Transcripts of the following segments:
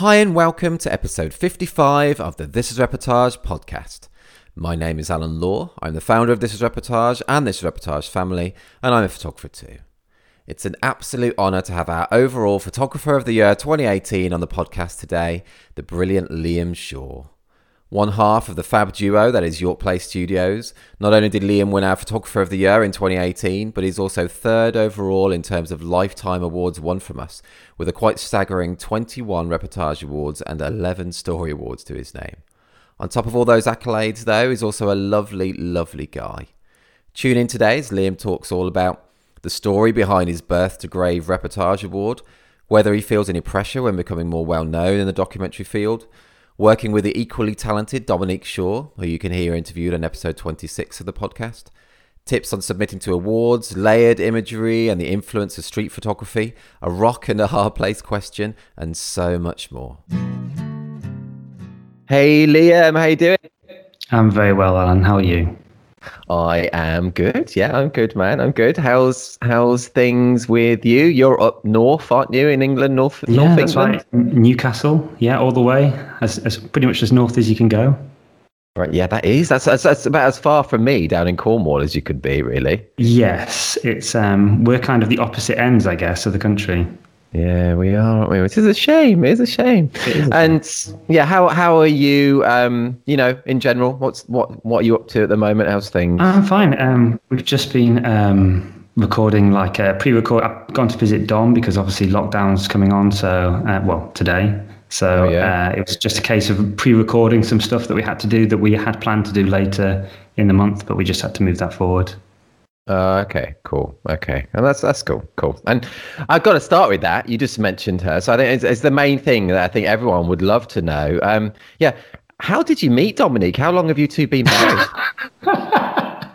Hi, and welcome to episode 55 of the This is Reportage podcast. My name is Alan Law. I'm the founder of This is Reportage and This is Reportage family, and I'm a photographer too. It's an absolute honour to have our overall Photographer of the Year 2018 on the podcast today, the brilliant Liam Shaw. One half of the fab duo that is York Place Studios. Not only did Liam win our Photographer of the Year in 2018, but he's also third overall in terms of lifetime awards won from us, with a quite staggering 21 Reportage Awards and 11 Story Awards to his name. On top of all those accolades, though, he's also a lovely, lovely guy. Tune in today as Liam talks all about the story behind his Birth to Grave Reportage Award, whether he feels any pressure when becoming more well known in the documentary field working with the equally talented Dominique Shaw, who you can hear interviewed on episode 26 of the podcast, tips on submitting to awards, layered imagery and the influence of street photography, a rock and a hard place question, and so much more. Hey Liam, how you doing? I'm very well, Alan. How are you? I am good. Yeah, I'm good, man. I'm good. How's how's things with you? You're up north, aren't you, in England, north, yeah, north that's England? right. Newcastle. Yeah, all the way, as, as pretty much as north as you can go. Right. Yeah, that is. That's, that's that's about as far from me down in Cornwall as you could be, really. Yes, it's um, we're kind of the opposite ends, I guess, of the country. Yeah, we are, aren't we? Which is a shame. It is a shame. is a and yeah, how how are you? Um, you know, in general, what's what what are you up to at the moment? How's things? I'm fine. Um, we've just been um, recording like a pre-record. I've gone to visit Dom because obviously lockdown's coming on. So uh, well, today. So Oh, yeah. uh, it was just a case of pre-recording some stuff that we had to do that we had planned to do later in the month, but we just had to move that forward. Uh, okay, cool. Okay, and that's that's cool, cool. And I've got to start with that. You just mentioned her, so I think it's, it's the main thing that I think everyone would love to know. Um, yeah, how did you meet Dominique? How long have you two been married?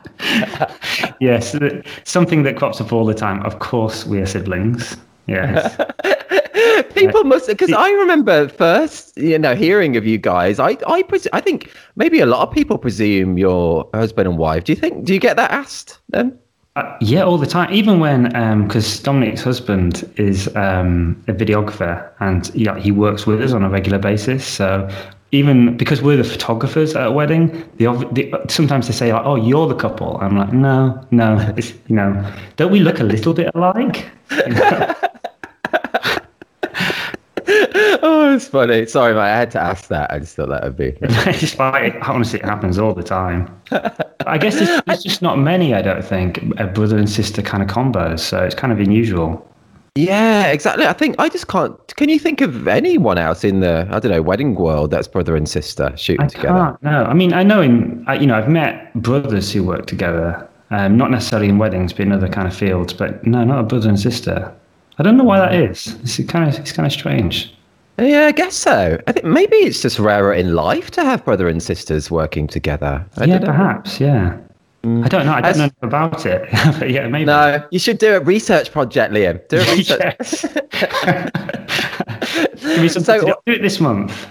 Yes, something that crops up all the time. Of course, we are siblings. Yes. People must because I remember first, you know, hearing of you guys. I I pres- I think maybe a lot of people presume you're husband and wife. Do you think? Do you get that asked then? Uh, yeah, all the time. Even when, because Dominique's husband is um, a videographer and he works with us on a regular basis. So even because we're the photographers at a wedding, the, the sometimes they say like, "Oh, you're the couple." I'm like, "No, no, it's, you know, don't we look a little bit alike?" You know? Oh, it's funny. Sorry, mate. I had to ask that. I just thought that would be. it's like honestly, it happens all the time. I guess there's, there's just not many. I don't think a brother and sister kind of combos, so it's kind of unusual. Yeah, exactly. I think I just can't. Can you think of anyone else in the I don't know wedding world that's brother and sister shooting I together? No, I mean I know in you know I've met brothers who work together, um, not necessarily in weddings, but in other kind of fields. But no, not a brother and sister. I don't know why that is. It's kind of it's kind of strange. Yeah, I guess so. I think maybe it's just rarer in life to have brother and sisters working together. I yeah, perhaps. Yeah. I don't know. I don't As- know about it. but yeah, maybe. No, you should do a research project, Liam. Do a research. Give me something So- to do. do it this month.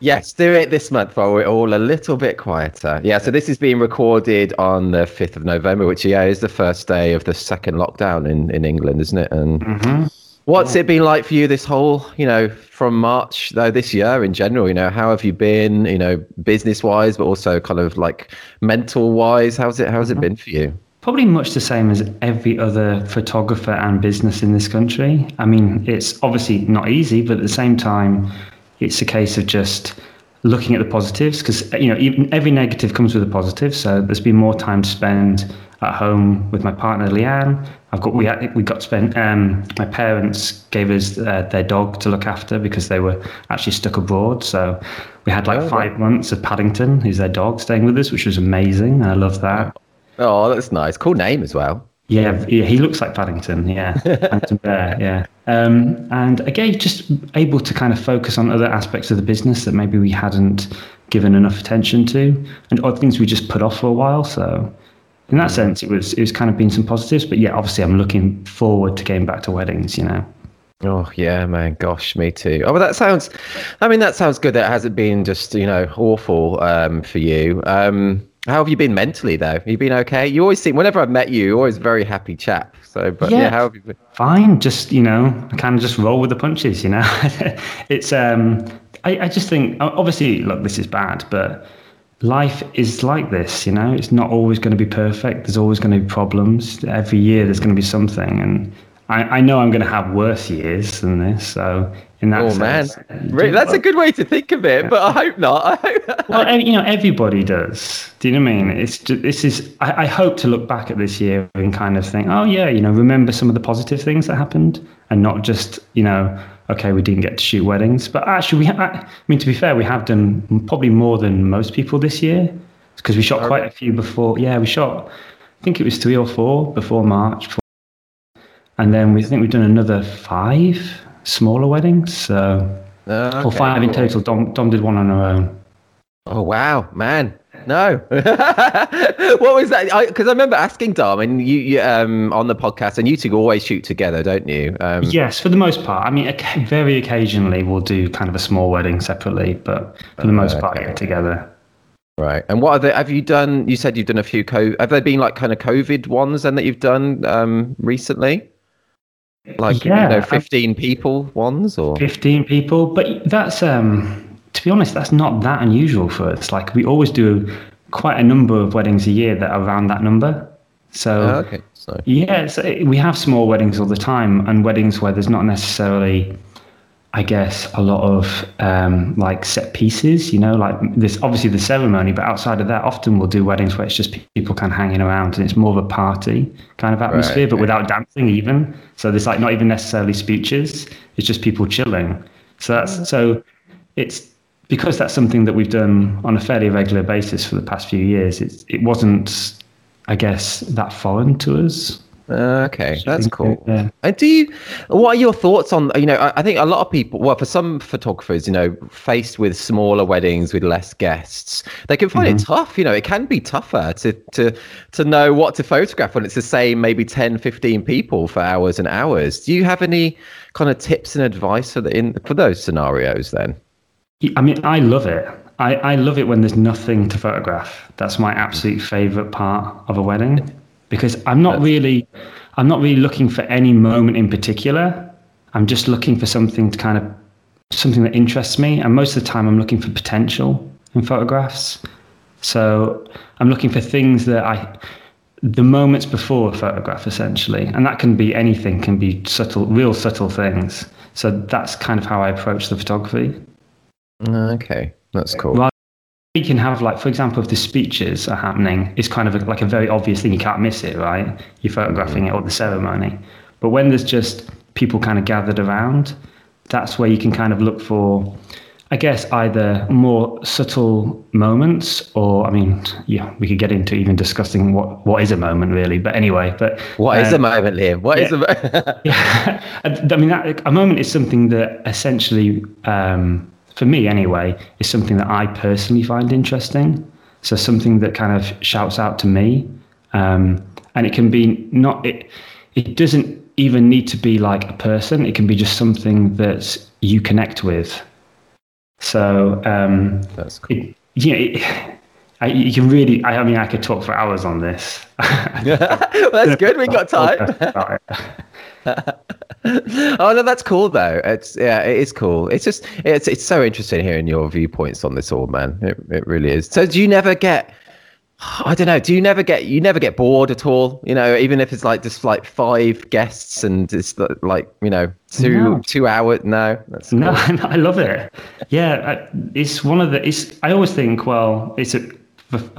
Yes, do it this month while we're all a little bit quieter. Yeah, so this is being recorded on the 5th of November, which, yeah, is the first day of the second lockdown in, in England, isn't it? And Mm-hmm. What's it been like for you this whole, you know, from March, though, this year in general? You know, how have you been, you know, business wise, but also kind of like mental wise? How's it, how's it been for you? Probably much the same as every other photographer and business in this country. I mean, it's obviously not easy, but at the same time, it's a case of just looking at the positives because you know even every negative comes with a positive. So there's been more time to spend at home with my partner Leanne. I've got we had, we got spent. Um, my parents gave us uh, their dog to look after because they were actually stuck abroad. So we had like Oh, five months of Paddington, who's their dog, staying with us, which was amazing. I love that. Oh, that's nice. Cool name as well. Yeah, yeah, he looks like Paddington. Yeah, Paddington Bear. Yeah, um, and again, just able to kind of focus on other aspects of the business that maybe we hadn't given enough attention to, and other things we just put off for a while. So, in that sense, it was it was kind of been some positives. But yeah, obviously, I'm looking forward to getting back to weddings. You know. Oh yeah, man. Gosh, me too. Oh, well, that sounds. I mean, that sounds good. That hasn't been just you know awful um, for you. Um, How have you been mentally though? You've you been okay? You always seem whenever I've met you, you're always a very happy chap. So, but yeah, Yeah. how have you been? fine just you know i kind of just roll with the punches you know it's um I, I just think obviously look this is bad but life is like this you know it's not always going to be perfect there's always going to be problems every year there's going to be something and I, I know i'm going to have worse years than this so in that Oh man, uh, sense, Re- that's a good way to think of it. But I hope not. I hope. well, you know, everybody does. Do you know what I mean? It's just, this is. I, I hope to look back at this year and kind of think, oh yeah, you know, remember some of the positive things that happened, and not just, you know, okay, we didn't get to shoot weddings, but actually, we. Ha- I mean, to be fair, we have done probably more than most people this year because we shot quite a few before. Yeah, we shot. I think it was three or four before March, and then we think we've done another five smaller weddings. So. Uh, Or five in total. Dom, Dom did one on her own. Oh wow, man. No. what was that? Because I, remember asking and you, you um on the podcast, and you two always shoot together, don't you? Um, Yes, for the most part. I mean, very occasionally we'll do kind of a small wedding separately, but for the most part, okay. yeah, together. Right. And what are they? Have you done? You said you've done a few. Co- have there been like kind of COVID ones then that you've done um recently? Like you Yeah, know, I- fifteen people ones or 15 people, but that's, um, to be honest, that's not that unusual for us. Like, we always do quite a number of weddings a year that are around that number. So, Oh, okay. So Yeah, so we have small weddings all the time, and weddings where there's not necessarily, I guess, a lot of um, like set pieces. You know, like this obviously the ceremony, but outside of that, often we'll do weddings where it's just people kind of hanging around, and it's more of a party kind of atmosphere, but without dancing even. So there's like not even necessarily speeches; it's just people chilling. So that's so it's because that's something that we've done on a fairly regular basis for the past few years. It's it wasn't, I guess, that foreign to us. Uh, okay, that's cool. Yeah. And do you? What are your thoughts on? You know, I, I think a lot of people. Well, for some photographers, you know, faced with smaller weddings with less guests, they can find it tough. You know, it can be tougher to to to know what to photograph when it's the same maybe 10, 15 people for hours and hours. Do you have any kind of tips and advice for the in for those scenarios? Then. I mean, I love it. I, I love it when there's nothing to photograph. That's my absolute favorite part of a wedding because I'm not really, I'm not really looking for any moment in particular. I'm just looking for something to kind of, something that interests me. And most of the time, I'm looking for potential in photographs. So I'm looking for things that I, the moments before a photograph, essentially, and that can be anything, can be subtle, real subtle things. So that's kind of how I approach the photography. Okay, that's cool. Well, we can have like for example if the speeches are happening it's kind of a, like a very obvious thing you can't miss it right you're photographing it or the ceremony but when there's just people kind of gathered around that's where you can kind of look for i guess either more subtle moments or i mean yeah we could get into even discussing what what is a moment really but anyway but What is um, a moment, Liam? What is a moment? yeah, I mean that a moment is something that essentially, um, for me anyway, is something that I personally find interesting. So something that kind of shouts out to me, um, and it can be not it. It doesn't even need to be like a person. It can be just something that you connect with. So um, That's cool. it, you it, I, you can really. I, I mean, I could talk for hours on this. that's good. We got time. Oh no, that's cool though. It's yeah, it is cool. It's just it's it's so interesting hearing your viewpoints on this all, man. It it really is. So do you never get? I don't know. Do you never get you never get bored at all? You know, even if it's like just like five guests and it's like you know two No. two hours. No, that's No, cool. no, I love it. Yeah, I- it's one of the. It's. I always think, well, it's a.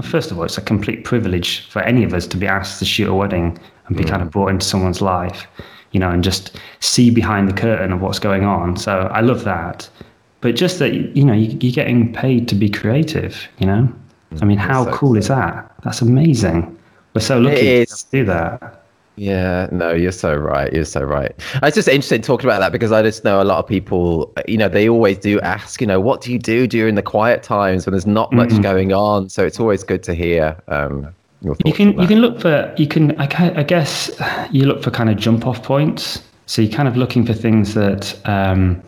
First of all, it's a complete privilege for any of us to be asked to shoot a wedding and be hmm. kind of brought into someone's life, you know, and just see behind the curtain of what's going on. So I love that. But just that, you know, you, you're getting paid to be creative, you know. I mean, how so cool is that? That's amazing. We're so lucky to do that. Yeah, no, you're so right. You're so right. It's just interesting talking about that because I just know a lot of people, you know, they always do ask, you know, what do you do during the quiet times when there's not much Mm-hmm. going on? So it's always good to hear um. You can you can look for you can I, I guess you look for kind of jump off points. So you're kind of looking for things that um,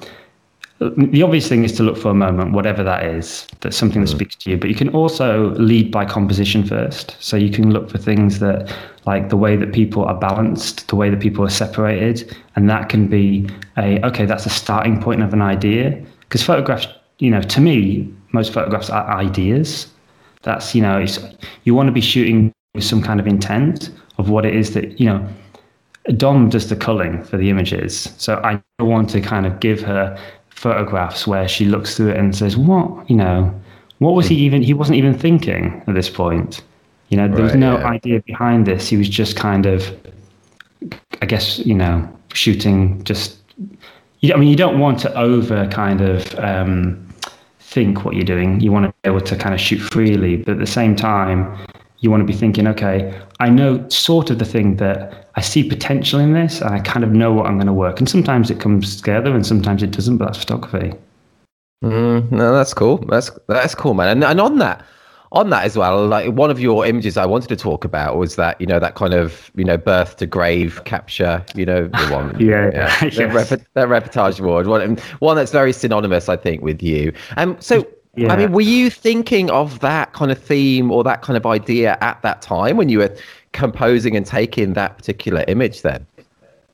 the obvious thing is to look for a moment, whatever that is, that's something that speaks to you. But you can also lead by composition first. So you can look for things that, like the way that people are balanced, the way that people are separated, and that can be a okay. That's a starting point of an idea. Because photographs, you know, to me, most photographs are ideas. That's you know, it's, you want to be shooting with some kind of intent of what it is that you know. Dom does the culling for the images, so I want to kind of give her photographs where she looks through it and says, "What? You know, what was he even? He wasn't even thinking at this point. You know, there was no yeah. idea behind this. He was just kind of, I guess, you know, shooting. Just, you, I mean, you don't want to over kind of um, think what you're doing. You want to be able to kind of shoot freely, but at the same time, you want to be thinking, okay, I know sort of the thing that I see potential in this, and I kind of know what I'm going to work. And sometimes it comes together, and sometimes it doesn't. But that's photography. Mm, no, that's cool. That's that's cool, man. And and on that, on that as well, like one of your images I wanted to talk about was that you know that kind of you know birth to grave capture, you know the one, Yeah, that, yes. rep- that reportage award, one one that's very synonymous, I think, with you. Um, so. Yeah. I mean, were you thinking of that kind of theme or that kind of idea at that time when you were composing and taking that particular image? Then,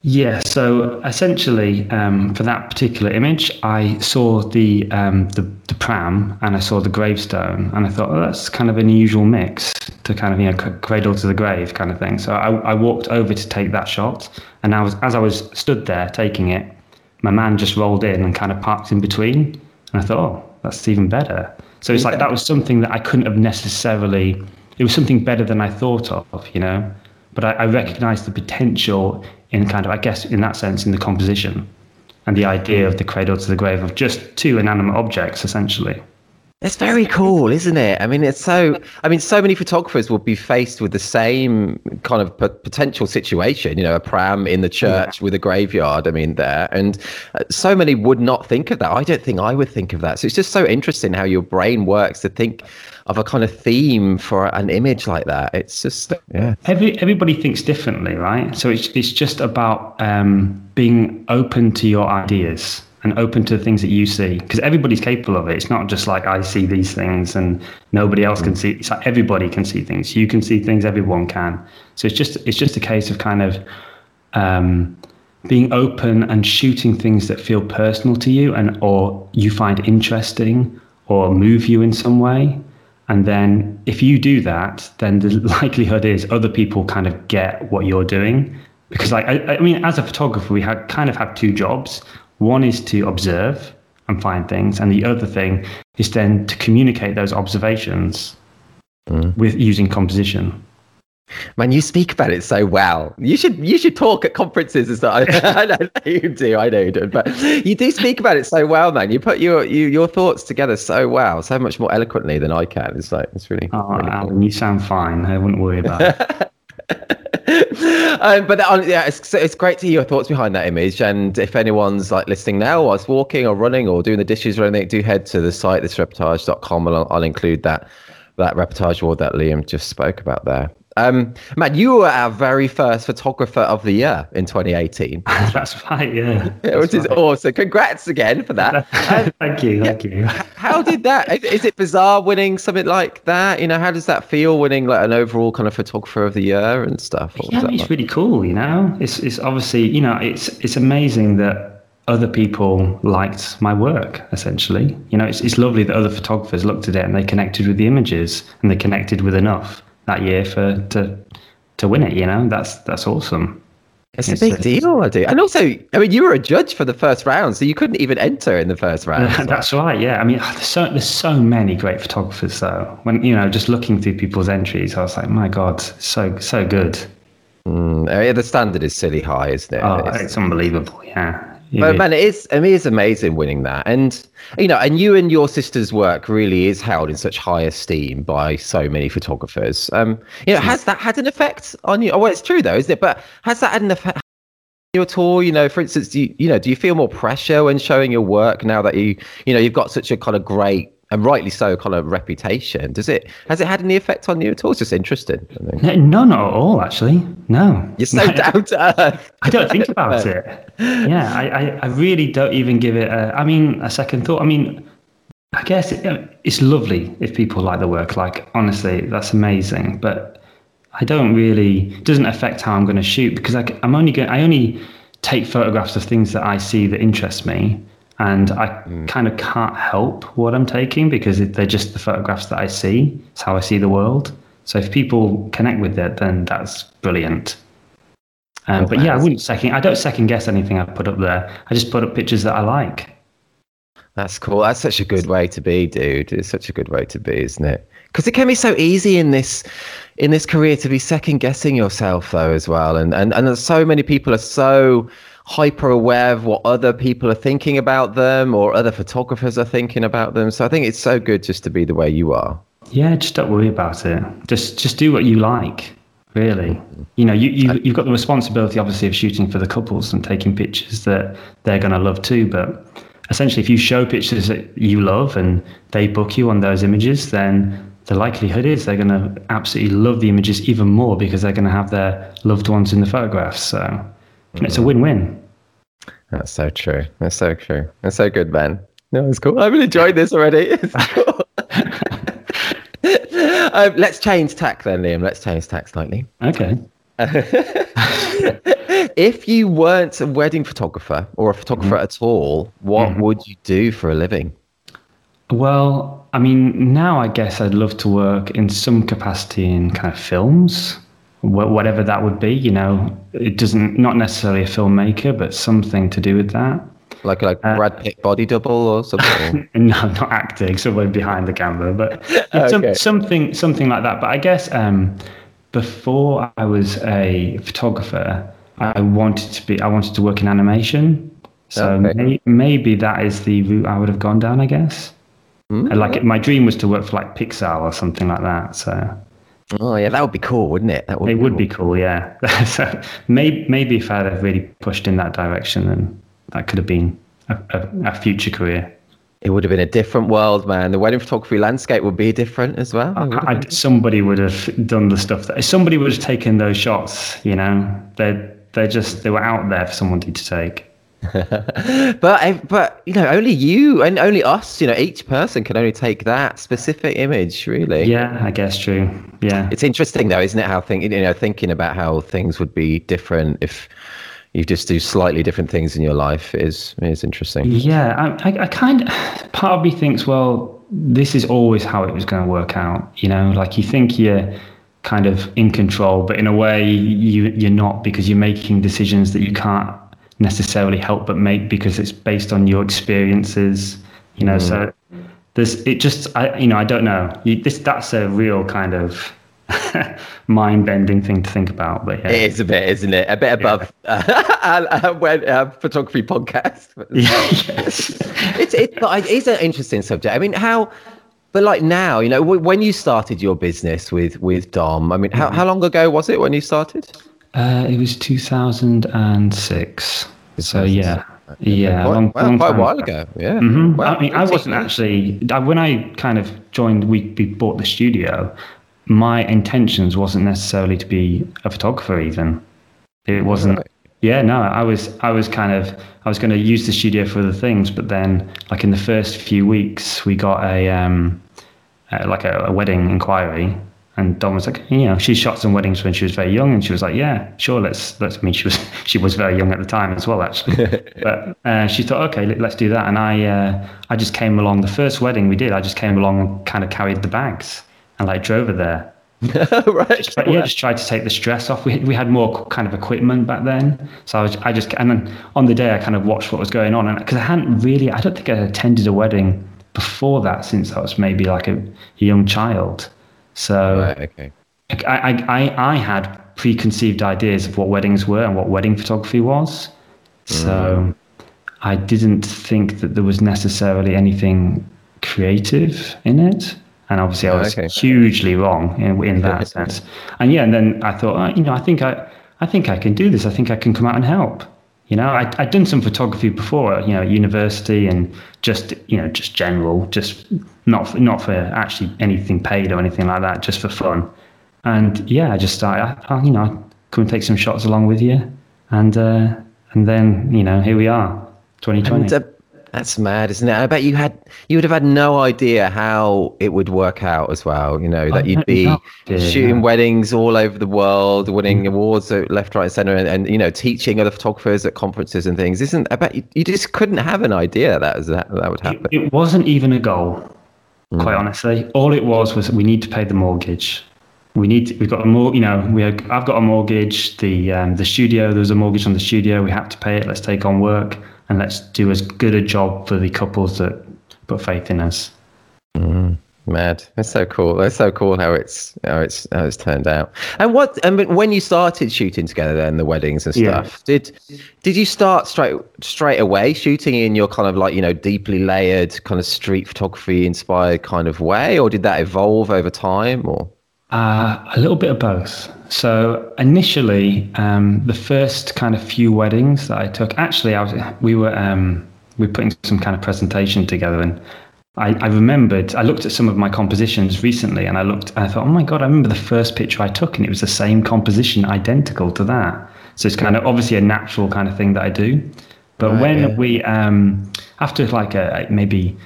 Yeah, so essentially, um, for that particular image, I saw the, um, the the pram and I saw the gravestone, and I thought, oh, that's kind of an unusual mix to kind of you know c- cradle to the grave kind of thing. So I, I walked over to take that shot, and I was as I was stood there taking it, my man just rolled in and kind of parked in between, and I thought, oh, that's even better. So it's like that was something that I couldn't have necessarily. It was something better than I thought of, you know. But I, I recognized the potential in kind of, I guess, in that sense, in the composition and the idea of the cradle to the grave of just two inanimate objects, essentially. It's very cool, isn't it? I mean, it's so. I mean, so many photographers will be faced with the same kind of p- potential situation. You know, a pram in the church with a graveyard. I mean, there, and uh, so many would not think of that. I don't think I would think of that. So it's just so interesting how your brain works to think of a kind of theme for an image like that. It's just, yeah, Every everybody thinks differently, right? So it's it's just about um, being open to your ideas and open to the things that you see, because everybody's capable of it. It's not just like I see these things and nobody else can see. It's like everybody can see things. You can see things. Everyone can. So it's just it's just a case of kind of um, being open and shooting things that feel personal to you and or you find interesting or move you in some way. And then if you do that, then the likelihood is other people kind of get what you're doing. Because like I, I mean, as a photographer, we had kind of have two jobs. One is to observe and find things, and the other thing is then to communicate those observations mm. with using composition. man, you speak about it so well. You should you should talk at conferences and stuff. I know you do, I know you do, but you do speak about it so well, man. You put your you, your thoughts together so well, so much more eloquently than I can. It's like it's really. Oh, really cool. Alan, you sound fine. I wouldn't worry about it. um, but uh, yeah, it's, it's great to hear your thoughts behind that image. And if anyone's like listening now, whilst walking or running or doing the dishes or anything, do head to the site thisisreportage.com and I'll, I'll include that that reportage award that Liam just spoke about there. Um, Matt, you were our very first photographer of the year in 2018, That's right, yeah. which is awesome. Congrats again for that. Thank you, thank you. how did that? Is, is it bizarre winning something like that? You know, how does that feel winning like an overall kind of photographer of the year and stuff? What Yeah, it's like? really cool. You know, it's it's obviously you know it's it's amazing that other people liked my work. Essentially, you know, it's it's lovely that other photographers looked at it and they connected with the images and they connected with enough that year for to to win it. You know, that's that's awesome. It's a big a- deal, I do. And also, I mean, you were a judge for the first round, so you couldn't even enter in the first round. That's right. Yeah, I mean, there's so there's so many great photographers though. When you know, just looking through people's entries, I was like, my God, so so good. Mm, yeah, the standard is silly high, isn't it? Oh, It's- it's unbelievable. Yeah. But man, it is. I mean, it's amazing winning that, and you know, and you and your sister's work really is held in such high esteem by so many photographers. Um, you know, has that had an effect on you? Oh, well, it's true though, isn't it? But has that had an effect? on You at all, you know, for instance, do you, you know, do you feel more pressure when showing your work now that you, you know, you've got such a kind of great and rightly so, kind of reputation. Does it has it had any effect on you at all? It's just interesting. No, no, not at all. Actually, no. You're so down to earth. I don't think about it. Yeah, I, I, I really don't even give it. A, I mean, a second thought. I mean, I guess it, it's lovely if people like the work. Like honestly, that's amazing. But I don't really. It doesn't affect how I'm going to shoot because I, I'm only going. I only take photographs of things that I see that interest me and I mm. kind of can't help what I'm taking because they're just the photographs that I see. It's how I see the world. So if people connect with it, then that's brilliant. Um, but yeah, I wouldn't second. I don't second guess anything I put up there. I just put up pictures that I like. That's cool. That's such a good way to be, dude. It's such a good way to be, isn't it? Because it can be so easy in this in this career to be second guessing yourself, though, as well. And and and so many people are so hyper aware of what other people are thinking about them or other photographers are thinking about them. So I think it's so good just to be the way you are. Yeah, just don't worry about it. Just just do what you like. Really, you know, you, you you've got the responsibility, obviously, of shooting for the couples and taking pictures that they're going to love too. But essentially, if you show pictures that you love and they book you on those images, then the likelihood is they're going to absolutely love the images even more because they're going to have their loved ones in the photographs. So it's a win-win. That's so true. That's so true. That's so good, man. No, it's cool. I've really enjoyed this already. Cool. um, let's change tack then, Liam. Let's change tack slightly. Okay. if you weren't a wedding photographer or a photographer mm-hmm. at all, what mm-hmm. would you do for a living? Well, I mean, now I guess I'd love to work in some capacity in kind of films whatever that would be. You know, it doesn't not necessarily a filmmaker, but something to do with that. Like like uh, Brad Pitt body double or something. no, not acting, someone behind the camera, but okay. some, something something like that. But I guess um, before I was a photographer, I wanted to be I wanted to work in animation. So okay. may, maybe that is the route I would have gone down. I guess. Mm-hmm. Like my dream was to work for like Pixar or something like that. So Oh yeah, that would be cool, wouldn't it? That would. It be would cool. be cool, yeah. so maybe maybe if I'd have really pushed in that direction, then that could have been a, a, a, future career. It would have been a different world, man. The wedding photography landscape would be different as well. I, I, somebody would have done the stuff that somebody would have taken those shots. You know, they they just they were out there for somebody to take. But eh, but you know only you and only us you know each person can only take that specific image really. Yeah i guess true. Yeah. It's interesting though isn't it how think you know thinking about how things would be different if you just do slightly different things in your life is is interesting. Yeah i, I, I kind of part of me thinks well this is always how it was going to work out you know? Like you think you're kind of in control but in a way you you're not because you're making decisions that you can't necessarily help but make because it's based on your experiences you know mm. so there's it just i you know i don't know you, this that's a real kind of mind-bending thing to think about but yeah. it is a bit isn't it a bit above yeah. uh, when uh, photography podcast yes. it's it's it's an interesting subject i mean how but like now you know when you started your business with with dom i mean how, mm-hmm. how long ago was it when you started uh, it was 2006. So yeah, yeah, quite, long, long quite a while ago. Yeah. Mm-hmm. Well, I mean, I wasn't actually when I kind of joined. We, we bought the studio. My intentions wasn't necessarily to be a photographer. Even it wasn't. Right. Yeah, no, I was I was kind of I was going to use the studio for other things, but then like in the first few weeks, we got a um, uh, like a, a wedding inquiry and Dom was like, you know, she shot some weddings when she was very young, and she was like, yeah, sure, let's let's. I mean, she was she was very young at the time as well, actually. but uh, she thought, okay, let's do that. And I uh, I just came along. The first wedding we did, I just came along and kind of carried the bags and like drove her there. right. Just, yeah, just tried to take the stress off. We we had more kind of equipment back then, so I was I just and then on the day I kind of watched what was going on, and because I hadn't really, I don't think I attended a wedding before that since I was maybe like a, a young child. So right, okay. I, I, I had preconceived ideas of what weddings were and what wedding photography was. So mm. I didn't think that there was necessarily anything creative in it. And obviously, I was okay. hugely wrong in, in that sense. And yeah, and then I thought, oh, you know, I think I, I think I can do this. I think I can come out and help. You know, I, I'd done some photography before, you know, at university and just, you know, just general, just not for, not for actually anything paid or anything like that, just for fun. And yeah, I just started, I, I, you know, come and take some shots along with you. And, uh, and then, you know, here we are, 2020. And, uh, that's mad, isn't it? I bet you had you would have had no idea how it would work out as well. You know that you'd be shooting weddings all over the world, winning mm. awards left, right, and centre, and, and, you know teaching other photographers at conferences and things. Isn't I bet you, you just couldn't have an idea that was, that, that would happen. It, it wasn't even a goal, mm. quite honestly. All it was was we need to pay the mortgage. We need to, we've got a more you know we I've got a mortgage. The um, the studio there was a mortgage on the studio. We have to pay it. Let's take on work and let's do as good a job for the couples that put faith in us. Mm, mad. That's so cool. That's so cool how it's how it's how it's turned out. And what I mean, when you started shooting together, then the weddings and stuff, yeah. did did you start straight straight away shooting in your kind of like you know deeply layered kind of street photography inspired kind of way, or did that evolve over time, or? Uh, a little bit of both. So initially, um, the first kind of few weddings that I took, actually, I was we were um, we were putting some kind of presentation together, and I, I, remembered I looked at some of my compositions recently, and I looked, and I thought, oh my god, I remember the first picture I took, and it was the same composition, identical to that. So it's kind of obviously a natural kind of thing that I do. But right, when yeah. we um, after like a maybe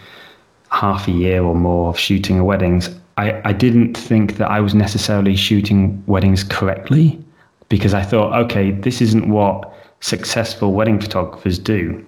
half a year or more of shooting weddings, I, I didn't think that I was necessarily shooting weddings correctly because I thought, okay, this isn't what successful wedding photographers do.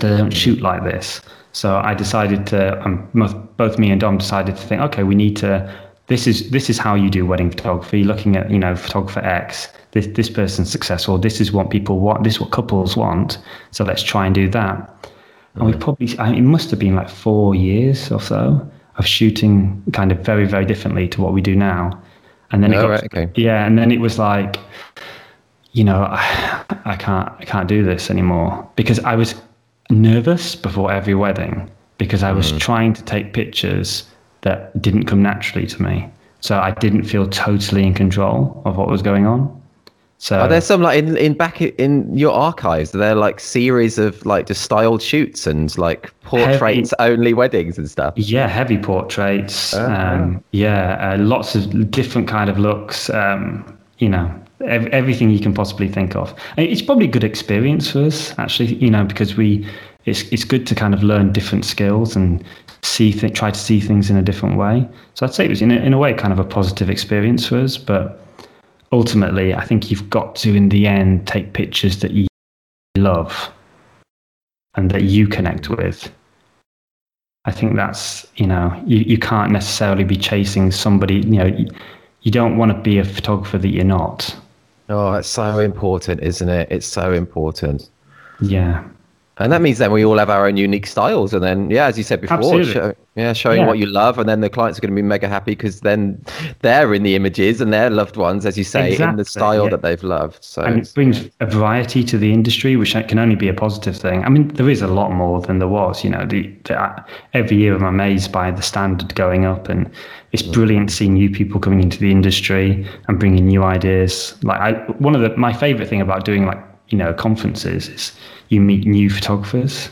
They don't shoot like this. So I decided to, um, both me and Dom decided to think, okay, we need to. This is this is how you do wedding photography. Looking at you know photographer X, this this person's successful. This is what people want. This is what couples want. So let's try and do that. And we probably, I mean, it must have been like four years or so of shooting kind of very very differently to what we do now and then it oh, got, right, okay. yeah and then it was like you know I, I can't i can't do this anymore because i was nervous before every wedding because i was mm. trying to take pictures that didn't come naturally to me so i didn't feel totally in control of what was going on so are there some like in, in back in your archives? Are there like series of like just styled shoots and like portraits heavy, only weddings and stuff? Yeah, heavy portraits. Oh, um, yeah, uh, lots of different kind of looks. Um, you know, ev- everything you can possibly think of. It's probably a good experience for us actually. You know, because we it's it's good to kind of learn different skills and see th- try to see things in a different way. So I'd say it was in a, in a way kind of a positive experience for us, but ultimately, I think you've got to, in the end, take pictures that you love and that you connect with. I think that's, you know, you, you can't necessarily be chasing somebody, you know, you, you don't want to be a photographer that you're not. Oh, it's so important, isn't it? It's so important. Yeah. And that means then we all have our own unique styles. And then, yeah, as you said before, show, yeah, showing yeah. what you love. And then the clients are going to be mega happy because then they're in the images and their loved ones, as you say, exactly. in the style yeah. that they've loved. So and it brings a variety to the industry, which can only be a positive thing. I mean, there is a lot more than there was. You know, the, the, every year I'm amazed by the standard going up. And it's mm. brilliant seeing new people coming into the industry and bringing new ideas. Like, I, one of the, my favorite thing about doing like, you know, conferences is you meet new photographers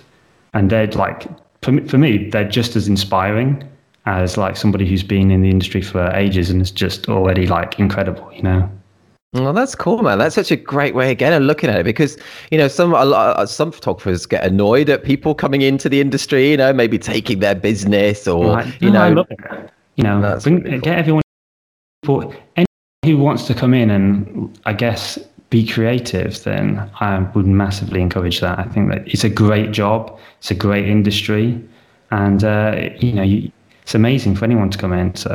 and they're like for me, for me they're just as inspiring as like somebody who's been in the industry for ages and is just already like incredible you know well, that's cool, man. That's such a great way again of looking at it because you know some a lot, uh, some photographers get annoyed at people coming into the industry. You know, maybe taking their business or right. you no, know, you know, bring, really cool. get everyone for anyone who wants to come in and I guess be creative, then I would massively encourage that. I think that it's a great job, it's a great industry, and uh, you know, you, it's amazing for anyone to come in. So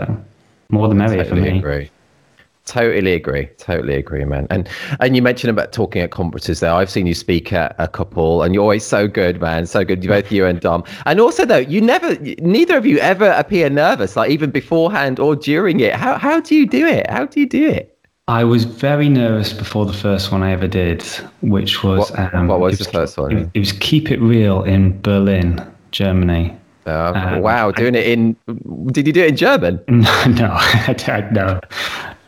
more the merrier totally for me. Agree. Totally agree. Totally agree, man. And and you mentioned about talking at conferences there. I've seen you speak at a couple, and you're always so good, man. So good, both you and Dom. And also, though, you never, neither of you ever appear nervous, like even beforehand or during it. How how do you do it? How do you do it? I was very nervous before the first one I ever did, which was what, um, what was, was, the first one? It, it, was Keep It Real in Berlin, Germany. Uh, um, wow, doing I, it in? Did you do it in German? No, no, I, no.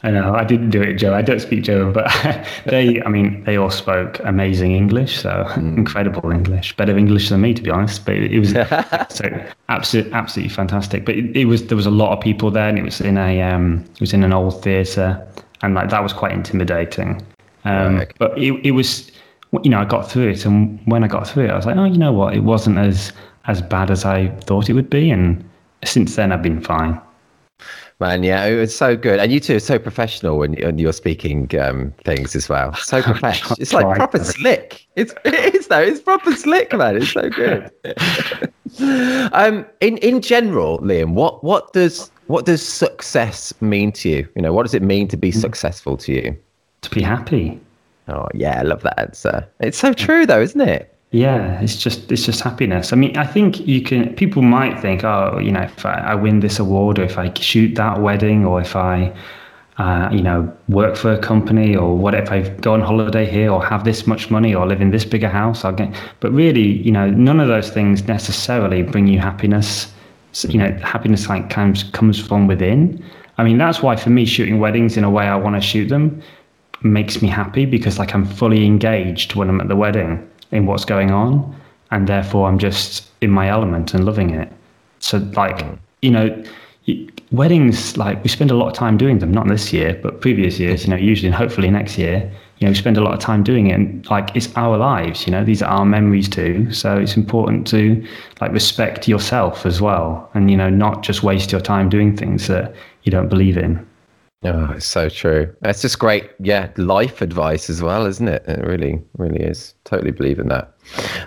I know I didn't do it, Joe. I don't speak German, but they, I mean, they all spoke amazing English, so mm. incredible English, better English than me, to be honest. But it, it was so absolutely, absolutely fantastic. But it, it, was there was a lot of people there, and it was in a um, it was in an old theatre, and like that was quite intimidating. Um, right. But it, it was, you know, I got through it, and when I got through it, I was like, oh, you know what, it wasn't as as bad as I thought it would be, and since then I've been fine. Man, yeah, it was so good, and you two are so professional when, when you're speaking um, things as well. So professional. It's like proper slick. It's it is though. It's proper slick, man. It's so good. um, in in general, Liam, what what does what does success mean to you? You know, what does it mean to be mm. successful to you? To be happy. Oh yeah, I love that answer. It's so true though, isn't it? Yeah, it's just it's just happiness. I mean, I think you can. People might think, oh, you know, if I, I win this award, or if I shoot that wedding, or if I, uh, you know, work for a company, or what if I go on holiday here, or have this much money, or live in this bigger house, I'll get. But really, you know, none of those things necessarily bring you happiness. You know, happiness like comes comes from within. I mean, that's why for me, shooting weddings in a way I want to shoot them makes me happy because like I'm fully engaged when I'm at the wedding in what's going on, and therefore I'm just in my element and loving it. So like mm. you know, weddings like we spend a lot of time doing them. Not this year, but previous years. You know, usually and hopefully next year. You know, we spend a lot of time doing it, and like it's our lives. You know, these are our memories too. So it's important to like respect yourself as well, and you know, not just waste your time doing things that you don't believe in. Oh, it's so true. That's just great, yeah, life advice as well, isn't it? It really, really is. Totally believe in that.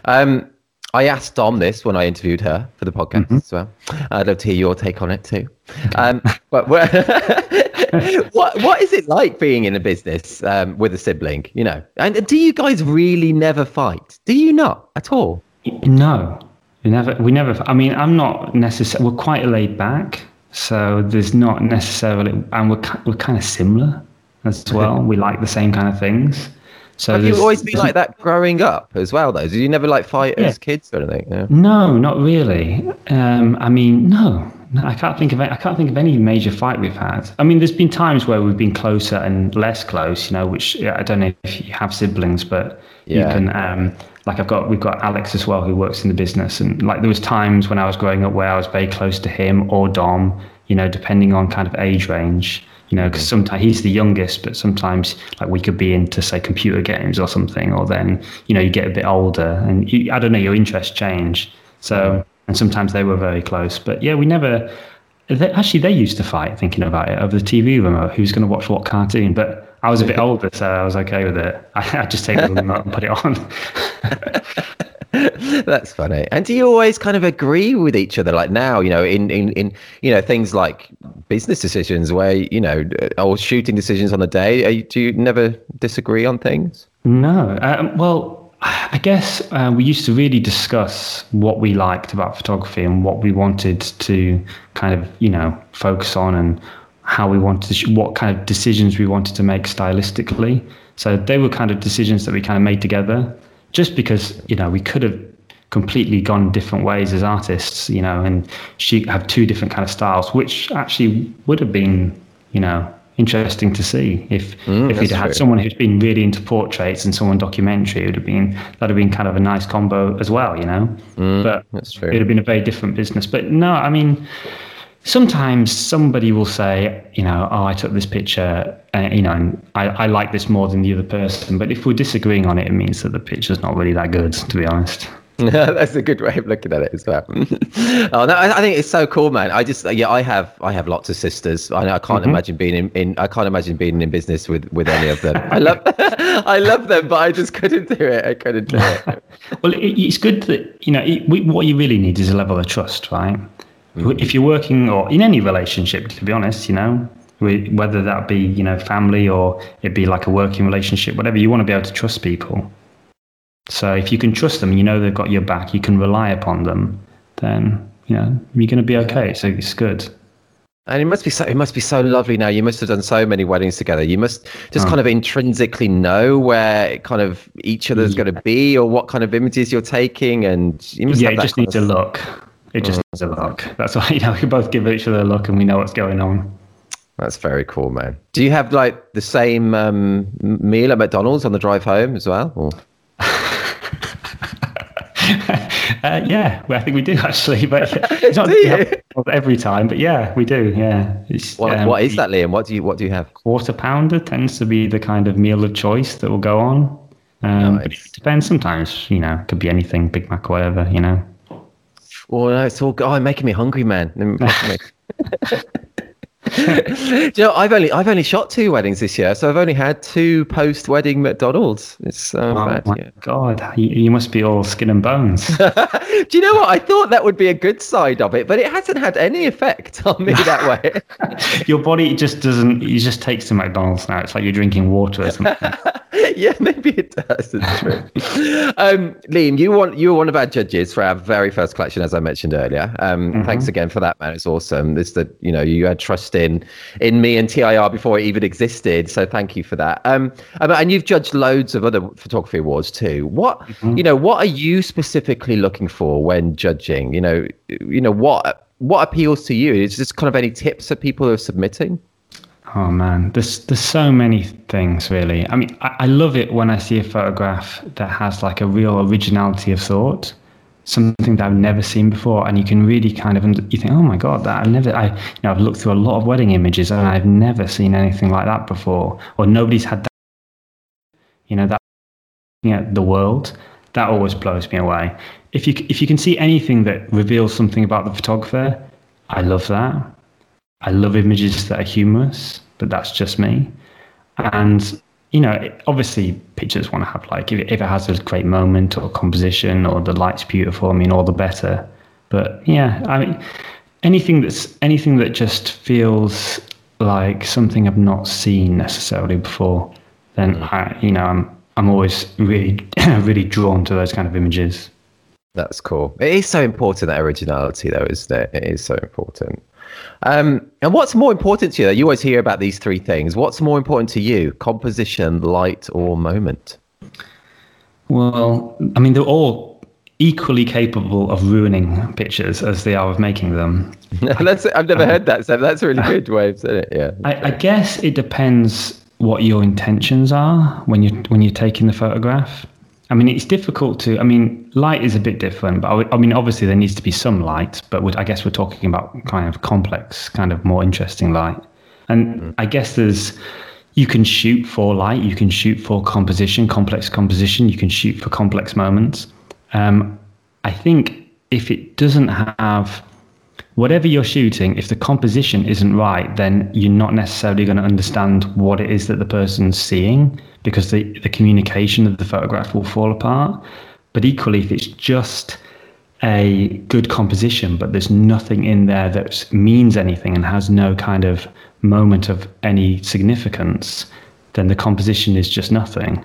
Um, I asked Dom this when I interviewed her for the podcast mm-hmm. as well. I'd love to hear your take on it too. Um, but what what is it like being in a business um, with a sibling? You know, and do you guys really never fight? Do you not at all? No, we never. We never. I mean, I'm not necessarily. We're quite laid back. So there's not necessarily, and we're we're kind of similar as well. we like the same kind of things. So have you always been like that growing up as well, though? Did you never like fight yeah. as kids or anything? Yeah. No, not really. Um, I mean, no, no, I can't think of I can't think of any major fight we've had. I mean, there's been times where we've been closer and less close. You know, which I don't know if you have siblings, but yeah. you can. Um, like I've got we've got Alex as well who works in the business and like there was times when I was growing up where I was very close to him or Dom you know depending on kind of age range you know because sometimes he's the youngest but sometimes like we could be into say computer games or something or then you know you get a bit older and you, I don't know your interests change. So and sometimes they were very close but yeah we never they, actually they used to fight thinking about it over the TV remote who's going to watch what cartoon but I was a bit older, so I was okay with it. I, I just take the remote and put it on. That's funny. And do you always kind of agree with each other? Like now, you know, in, in, in you know, things like business decisions where, you know, or shooting decisions on the day, you, do you never disagree on things? No. Um, well, I guess uh, we used to really discuss what we liked about photography and what we wanted to kind of, you know, focus on and how we wanted to, what kind of decisions we wanted to make stylistically. So they were kind of decisions that we kind of made together, just because you know we could have completely gone different ways as artists, you know, and she have two different kind of styles, which actually would have been, you know, interesting to see if mm, if we'd had true. someone who's been really into portraits and someone documentary. It would have been that'd have been kind of a nice combo as well, you know. Mm, but. It would have been a very different business. But no, I mean sometimes somebody will say, you know, oh, I took this picture, uh, you know, and I, I like this more than the other person. But if we're disagreeing on it, it means that the picture's not really that good, to be honest. That's a good way of looking at it as well. oh no, I, I, think it's so cool, man. I just yeah, I have I have lots of sisters. I, I can't mm-hmm. imagine being in, in I can't imagine being in business with with any of them. I love I love them, but I just couldn't do it. I couldn't do it. well, it, it's good that you know it, we, what you really need is a level of trust, right? If you're working or in any relationship, to be honest, you know, whether that be you know family or it be like a working relationship, whatever, you want to be able to trust people. So if you can trust them, you know they've got your back, you can rely upon them, then you know you're going to be okay. So it's good. And it must be so. It must be so lovely now. You must have done so many weddings together. You must just oh. kind of intrinsically know where kind of each other's yeah. going to be, or what kind of images you're taking, and you must. Yeah, you just need to look. It just mm. needs a look. That's why you know we both give each other a look and we know what's going on. That's very cool, man. Do you have like the same um, meal at McDonald's on the drive home as well? Or? Uh, yeah, well, I think we do actually, but it's not every time. But yeah, we do. Yeah. What, um, what is that, Liam? What do you What do you have? Quarter pounder tends to be the kind of meal of choice that will go on. Um, nice. But it depends. Sometimes, you know, it could be anything, Big Mac, whatever. You know. Well, no, it's all. Oh, making me hungry, man. you know, I've only I've only shot two weddings this year, so I've only had two post wedding McDonald's. It's um, oh bad, my yeah. god, you, you, must be all skin and bones. Do you know what? I thought that would be a good side of it, but it hasn't had any effect on me that way. Your body just doesn't. You just takes to McDonald's now. It's like you're drinking water or something. yeah, maybe it does. It's true. um, Liam, you want you were one of our judges for our very first collection, as I mentioned earlier. Um, mm-hmm. Thanks again for that, man. It's awesome. It's that you know you had trust in in me and TIR before it even existed. So thank you for that. Um, and you've judged loads of other photography awards too. What mm-hmm. you know, what are you specifically looking for when judging? You know, you know what what appeals to you? Is this kind of any tips that people are submitting? Oh man, there's there's so many things really. I mean, I, I love it when I see a photograph that has like a real originality of thought something that I've never seen before, and you can really kind of you think, oh my god, that I've never, I you know, I've looked through a lot of wedding images and I've never seen anything like that before, or nobody's had that, you know, that, you know, the world. That always blows me away. If you if you can see anything that reveals something about the photographer, I love that. I love images that are humorous, but that's just me. And you know, obviously pictures want to have like if it, if it has a great moment or composition or the light's beautiful, I mean, all the better. But yeah, I mean, anything that's anything that just feels like something I've not seen necessarily before, then mm. I, you know, I'm I'm always really really drawn to those kind of images. That's cool. It is so important that originality, though, isn't it? It is so important. Um, and what's more important to you? You always hear about these three things. What's more important to you? Composition, light, or moment? Well, I mean, they're all equally capable of ruining pictures as they are of making them. that's I've never um, heard that, so that's a really good way of saying it. Yeah. I, I guess it depends what your intentions are when you when you're taking the photograph. I mean, it's difficult to. I mean, light is a bit different, but I, I mean, obviously there needs to be some light. But I guess we're talking about kind of complex, kind of more interesting light. And mm-hmm. I guess there's you can shoot for light, you can shoot for composition, complex composition, you can shoot for complex moments. Um, I think if it doesn't have whatever you're shooting, if the composition isn't right, then you're not necessarily going to understand what it is that the person's seeing because the, the communication of the photograph will fall apart. But equally, if it's just a good composition, but there's nothing in there that means anything and has no kind of moment of any significance, then the composition is just nothing.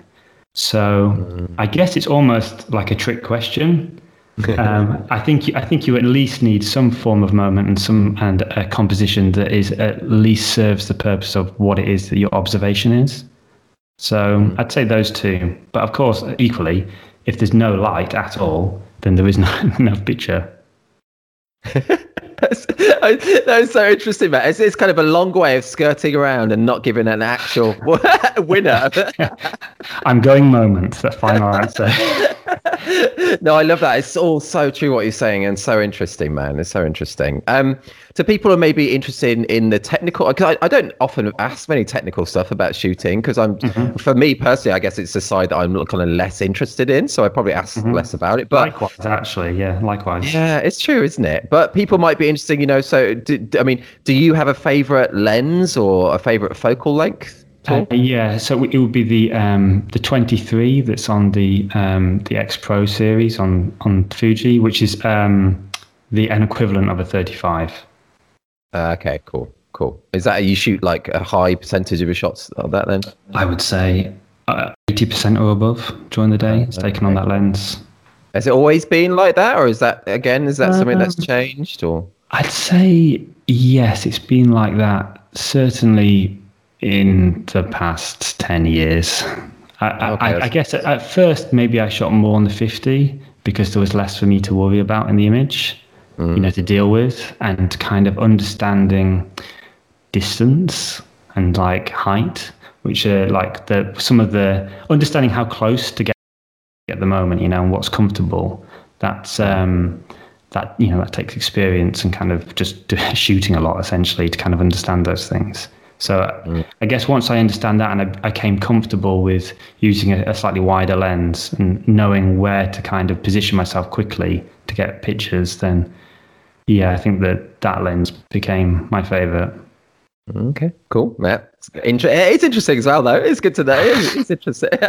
So mm. I guess it's almost like a trick question. um, I think you, I think you at least need some form of moment and some and a composition that is at least serves the purpose of what it is that your observation is. So mm. I'd say those two. But of course, equally, if there's no light at all, then there is no, enough picture. that's, that's so interesting, man. It's, it's kind of a long way of skirting around and not giving an actual winner. I'm going moment. The final answer. no, I love that. It's all so true what you're saying and so interesting, man. It's so interesting. Um, to people who may be interested in, in the technical, because I, I, don't often ask many technical stuff about shooting because I'm, mm-hmm. for me personally, I guess it's a side that I'm kind of less interested in. So I probably ask mm-hmm. less about it. But likewise, actually, yeah, likewise. Yeah, it's true, isn't it? But people might be interested, you know. So, do, I mean, do you have a favorite lens or a favorite focal length? Uh, yeah, so it would be the um, the 23 that's on the um, the X Pro series on on Fuji, which is um, the an equivalent of a 35. Uh, okay, cool, cool. Is that you shoot like a high percentage of your shots of that then? I would say uh, 80% or above during the day. It's taken on that lens. Has it always been like that, or is that again? Is that something that's um, changed, or? I'd say yes, it's been like that. Certainly in the past 10 years. I, okay, I, I guess at, first maybe I shot more on the 50 because there was less for me to worry about in the image, mm. you know, to deal with and kind of understanding distance and like height, which are like the some of the understanding how close to get at the moment, you know, and what's comfortable. That's um, that you know that takes experience and kind of just shooting a lot essentially to kind of understand those things. So mm. I guess once I understand that and I, I came comfortable with using a, a, slightly wider lens and knowing where to kind of position myself quickly to get pictures, then yeah, I think that that lens became my favorite. Okay, cool. Yeah, it's, it's interesting as well, though. It's good to know. It's, interesting. is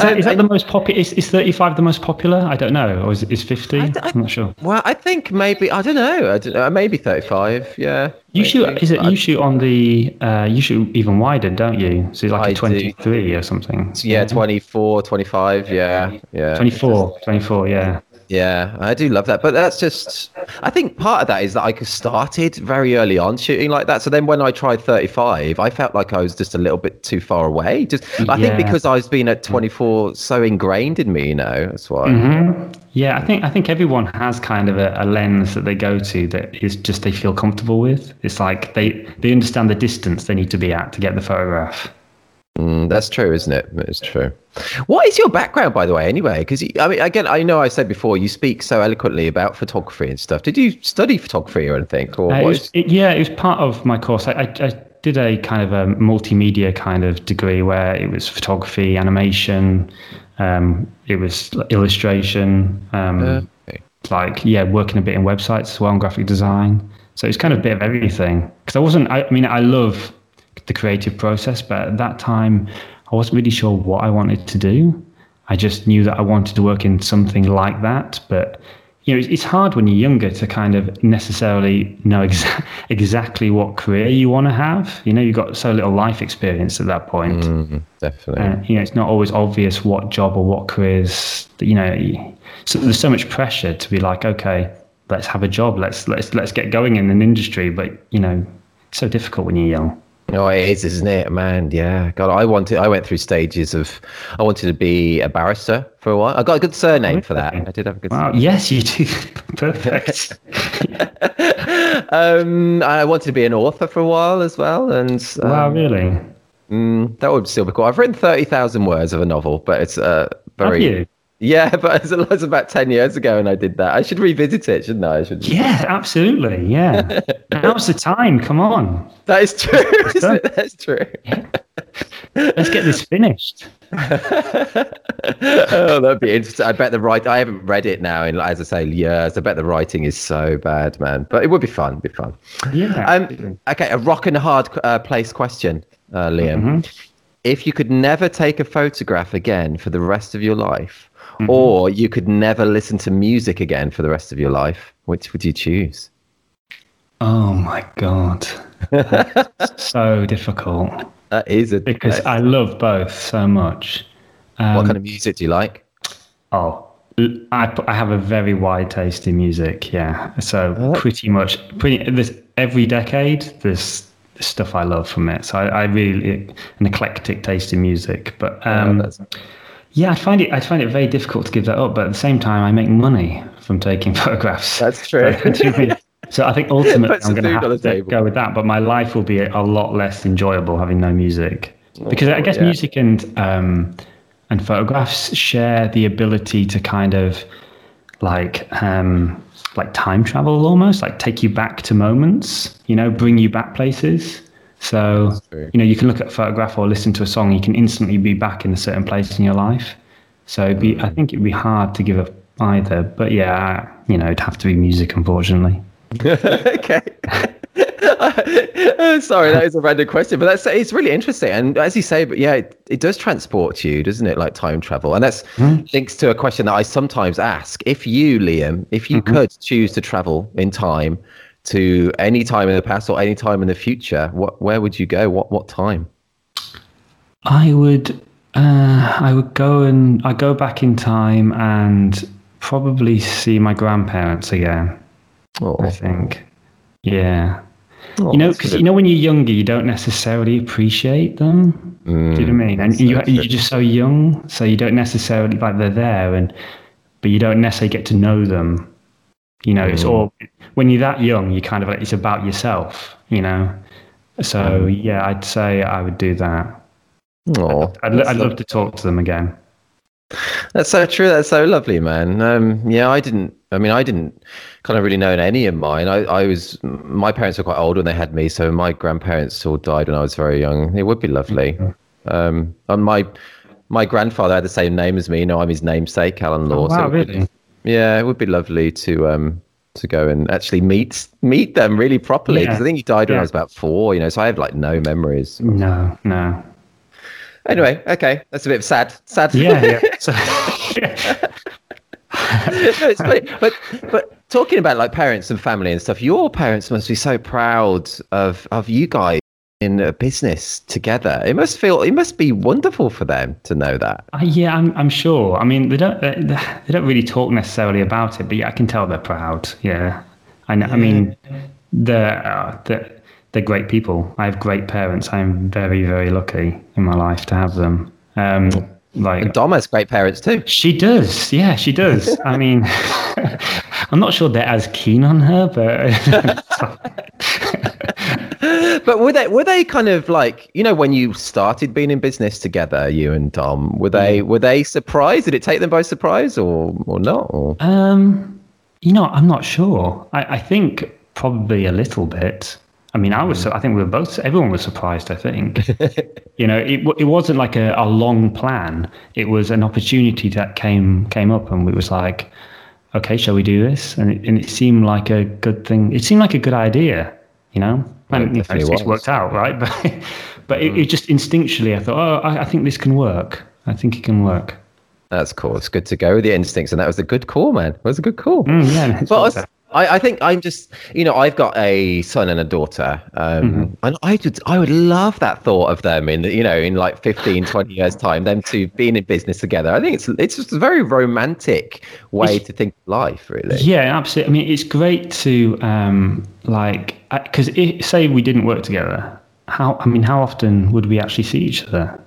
that, is that the most popular? Is, is 35 the most popular? I don't know. Or is, is 50? I, am not sure. Well, I think maybe, I don't know. I don't know maybe 35, yeah. You shoot, is it, you shoot on the, uh, you shoot even wider, don't you? So it's like I a 23 do. or something. Yeah, 24, 25, yeah. yeah. 24, 24, yeah. Yeah, I do love that. But that's just, I think part of that is that I started very early on shooting like that. So then when I tried 35, I felt like I was just a little bit too far away. Just, I yeah. think because I've been at 24 so ingrained in me, you know, that's why. Mm-hmm. Yeah, I think I think everyone has kind of a, a, lens that they go to that is just they feel comfortable with. It's like they they understand the distance they need to be at to get the photograph. Mm, that's true, isn't it? It's true. What is your background, by the way, anyway? Because I mean, again, I know I said before you speak so eloquently about photography and stuff. Did you study photography or anything? Or uh, it was, it, yeah, it was part of my course. I, I, I, did a kind of a multimedia kind of degree where it was photography, animation, um, it was illustration, um, uh, okay. like yeah, working a bit in websites as well, and graphic design. So it's kind of a bit of everything. Because I wasn't. I, I mean, I love the creative process. But at that time, I wasn't really sure what I wanted to do. I just knew that I wanted to work in something like that. But you know, it's hard when you're younger to kind of necessarily know exa- exactly what career you want to have. You know, you've got so little life experience at that point. Mm, definitely. Uh, you know, it's not always obvious what job or what careers. You know, so there's so much pressure to be like, okay, let's have a job. Let's let's let's get going in an industry. But you know, it's so difficult when you're young. Oh, it is, isn't it, man? Yeah, God, I wanted. I went through stages of. I wanted to be a barrister for a while. I got a good surname for that. I did have a good. Wow. Surname. Yes, you do. Perfect. um, I wanted to be an author for a while as well, and um, wow, really? Mm, that would still be cool. I've written thirty thousand words of a novel, but it's uh, very. Yeah, but it was about 10 years ago and I did that. I should revisit it, shouldn't I? I should... Yeah, absolutely. Yeah. Now's the time. Come on. That is true. That's true. Yeah. Let's get this finished. oh, that'd be interesting. I bet the write. I haven't read it now in, as I say, years. I bet the writing is so bad, man. But it would be fun. It'd be fun. Yeah. Um, okay, a rock and hard uh, place question, uh, Liam. Mm-hmm. If you could never take a photograph again for the rest of your life, mm-hmm. or you could never listen to music again for the rest of your life. Which would you choose? Oh my god, so difficult. That is a because I love both so much. Um, what kind of music do you like? Oh, I, I have a very wide taste in music. Yeah, so oh, pretty much pretty this every decade there's stuff I love from it. So I, I really an eclectic taste in music, but um, oh, yeah, I find it. I find it very difficult to give that up, but at the same time, I make money from taking photographs. That's true. so I think ultimately, I'm going to have to go with that. But my life will be a lot less enjoyable having no music, because I guess yeah. music and um, and photographs share the ability to kind of like um, like time travel almost, like take you back to moments. You know, bring you back places. So, you know, you can look at a photograph or listen to a song, you can instantly be back in a certain place in your life. So it'd be, I think it'd be hard to give up either. But yeah, you know, it'd have to be music, unfortunately. okay. Sorry, that is a random question, but that's it's really interesting. And as you say, but yeah, it, it does transport you, doesn't it? Like time travel, and that's mm-hmm. links to a question that I sometimes ask: If you, Liam, if you mm-hmm. could choose to travel in time to any time in the past or any time in the future, what where would you go? What what time? I would uh, I would go and I go back in time and probably see my grandparents again. Oh. I think, yeah. Oh, you know, because you know when you're younger, you don't necessarily appreciate them. Mm, Do you know what I mean? And you, you're just so young, so you don't necessarily like they're there, and but you don't necessarily get to know them You know, it's all when you're that young, you kind of like, it's about yourself. You know, so yeah, I'd say I would do that. Oh, I'd, I'd love to talk to them again. That's so true. That's so lovely, man. Um, yeah, I didn't. I mean, I didn't kind of really know any of mine. I, I was. My parents were quite old when they had me, so my grandparents all died when I was very young. It would be lovely. Um, and my my grandfather had the same name as me. You know, I'm his namesake, Alan Law. Oh, wow, so it would be- really? Yeah, it would be lovely to um to go and actually meet meet them really properly because Yeah. I think he died when I was about four. You know, so I have like no memories. No, no. Anyway, okay, that's a bit sad. Sad. Yeah, yeah. So, no, it's funny. But but talking about like parents and family and stuff, your parents must be so proud of of you guys in a business together. It must feel it must be wonderful for them to know that. Uh, yeah, I'm, I'm sure. I mean, they don't they, they don't really talk necessarily about it, but yeah, I can tell they're proud. Yeah, I know, I mean, they're, uh, they're they're great people. I have great parents. I'm very very lucky in my life to have them. Um, like And Dom has great parents too. she does. Yeah, she does. I mean, I'm not sure they're as keen on her, but But were they were they kind of like you know when you started being in business together, you and Dom, were they were they surprised? Did it take them by surprise or or not? Or? Um, you know, I'm not sure. I, I think probably a little bit. I mean, I was. I think we were both. Everyone was surprised. I think. you know, it it wasn't like a, a long plan. It was an opportunity that came came up, and we was like, okay, shall we do this? And it, and it seemed like a good thing. It seemed like a good idea. You know, and you know, it's, worked out, right? But but it, it just instinctually, I thought, oh, I, I think this can work. I think it can work. That's cool. It's good to go with the instincts, and that was a good call, man. It was a good call. Mm, yeah, But worked I, out. I think I'm just, you know, I've got a son and a daughter, um, and I would, I would love that thought of them in, you know, in like 15, 20 years time, them two being in business together. I think it's, it's just a very romantic way to think of life, really. Yeah, absolutely. I mean, it's great to um, like because say we didn't work together. How I mean, how often would we actually see each other?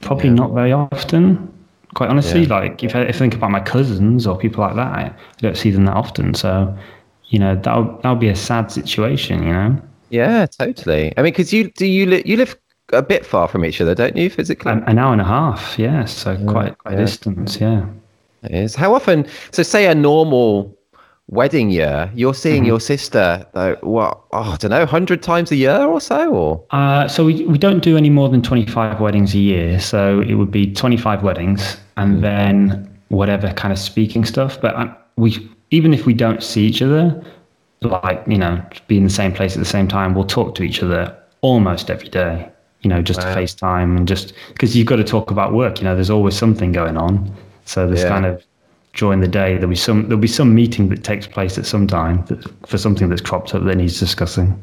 Probably not very often. Quite honestly, Yeah. like if I, if I think about my cousins or people like that, I, I don't see them that often. So, you know, that would that would be a sad situation. You know, Yeah, totally. I mean, because you do you li- you live a bit far from each other, don't you, physically? an, an hour and a half. Yeah, so quite quite yeah. a distance. Yeah. It is. How often? So, say a normal wedding year, you're seeing your sister, uh, what? Oh, I don't know, hundred times a year or so, or Uh, so we, we don't do any more than 25 weddings a year. So it would be 25 weddings and then whatever kind of speaking stuff. But um, we even if we don't see each other, like, you know, be in the same place at the same time, we'll talk to each other almost every day, you know, just to FaceTime and just because you've got to talk about work, you know, there's always something going on. So there's Yeah. kind of during the day there'll be some there'll be some meeting that takes place at some time that, for something that's cropped up that needs discussing.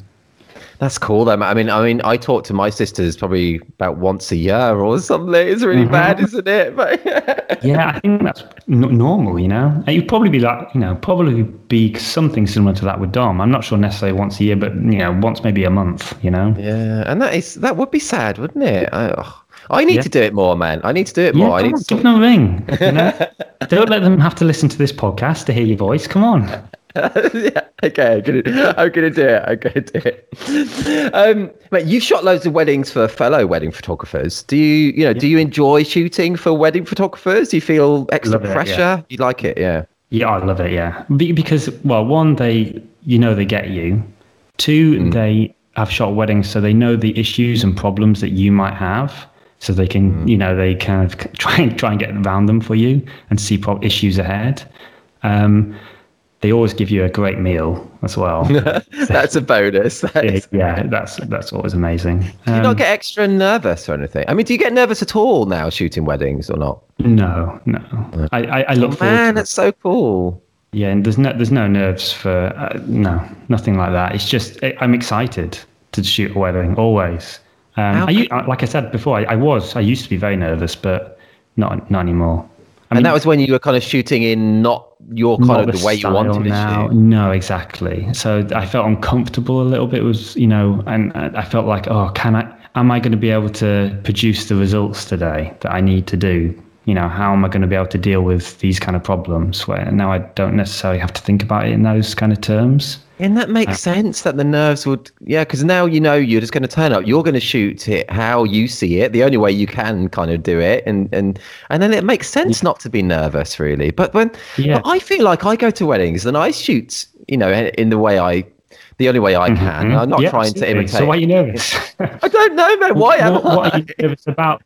That's cool. Though. I mean, I mean, I talk to my sisters probably about once a year or something. It's really mm-hmm. bad, isn't it? But Yeah, I think that's n- normal, you know. You'd probably be like, you know, probably be something similar to that with Dom. I'm not sure necessarily once a year, but you know, once maybe a month, you know. yeah, and that is that would be sad, wouldn't it? I, ugh. I need Yeah. to do it more, man. I need to do it Yeah, more. I need on, to. give them a ring. You know? Don't let them have to listen to this podcast to hear your voice. Come on. yeah, okay, I'm gonna, I'm gonna do it. I'm gonna do it. Um, but you've shot loads of weddings for fellow wedding photographers. Do you, you know, do you enjoy shooting for wedding photographers? Do you feel extra Love it, yeah. pressure? You like it, yeah. Yeah, I love it. Yeah, Be- because well, one, they you know they get you. Two, they have shot weddings, so they know the issues and problems that you might have, so they can you know they kind of try and try and get around them for you and see pro- issues ahead. Um, they always give you a great meal as well. That's a bonus. That yeah, that's that's always amazing. Do you Um, not get extra nervous or anything? I mean, do you get nervous at all now shooting weddings or not? no, no. I, I, I look forward Man, to that's so cool. Yeah, and there's no there's no nerves for uh, no nothing like that. It's just I- I'm excited to shoot a wedding always. Um, How I, like I said before, I, I was I used to be very nervous, but not not anymore. I And that was when you were kind of shooting in not your kind not of the way you wanted to now. No, exactly. So I felt uncomfortable a little bit. It was you know, and I felt like, oh, can I? Am I going to be able to produce the results today that I need to do? You know, how am I going to be able to deal with these kind of problems? Where now I don't necessarily have to think about it in those kind of terms. And that makes sense that the nerves would, yeah, because now you know you're just going to turn up. You're going to shoot it how you see it, the only way you can kind of do it, and and and then it makes sense not to be nervous, really. But when Yeah. but I feel like I go to weddings and I shoot, you know, in the way I, the only way I can. I'm not Mm-hmm. Yeah, trying to absolutely. imitate. So why are you nervous? I don't know, man. Why am what, I? what are you nervous about?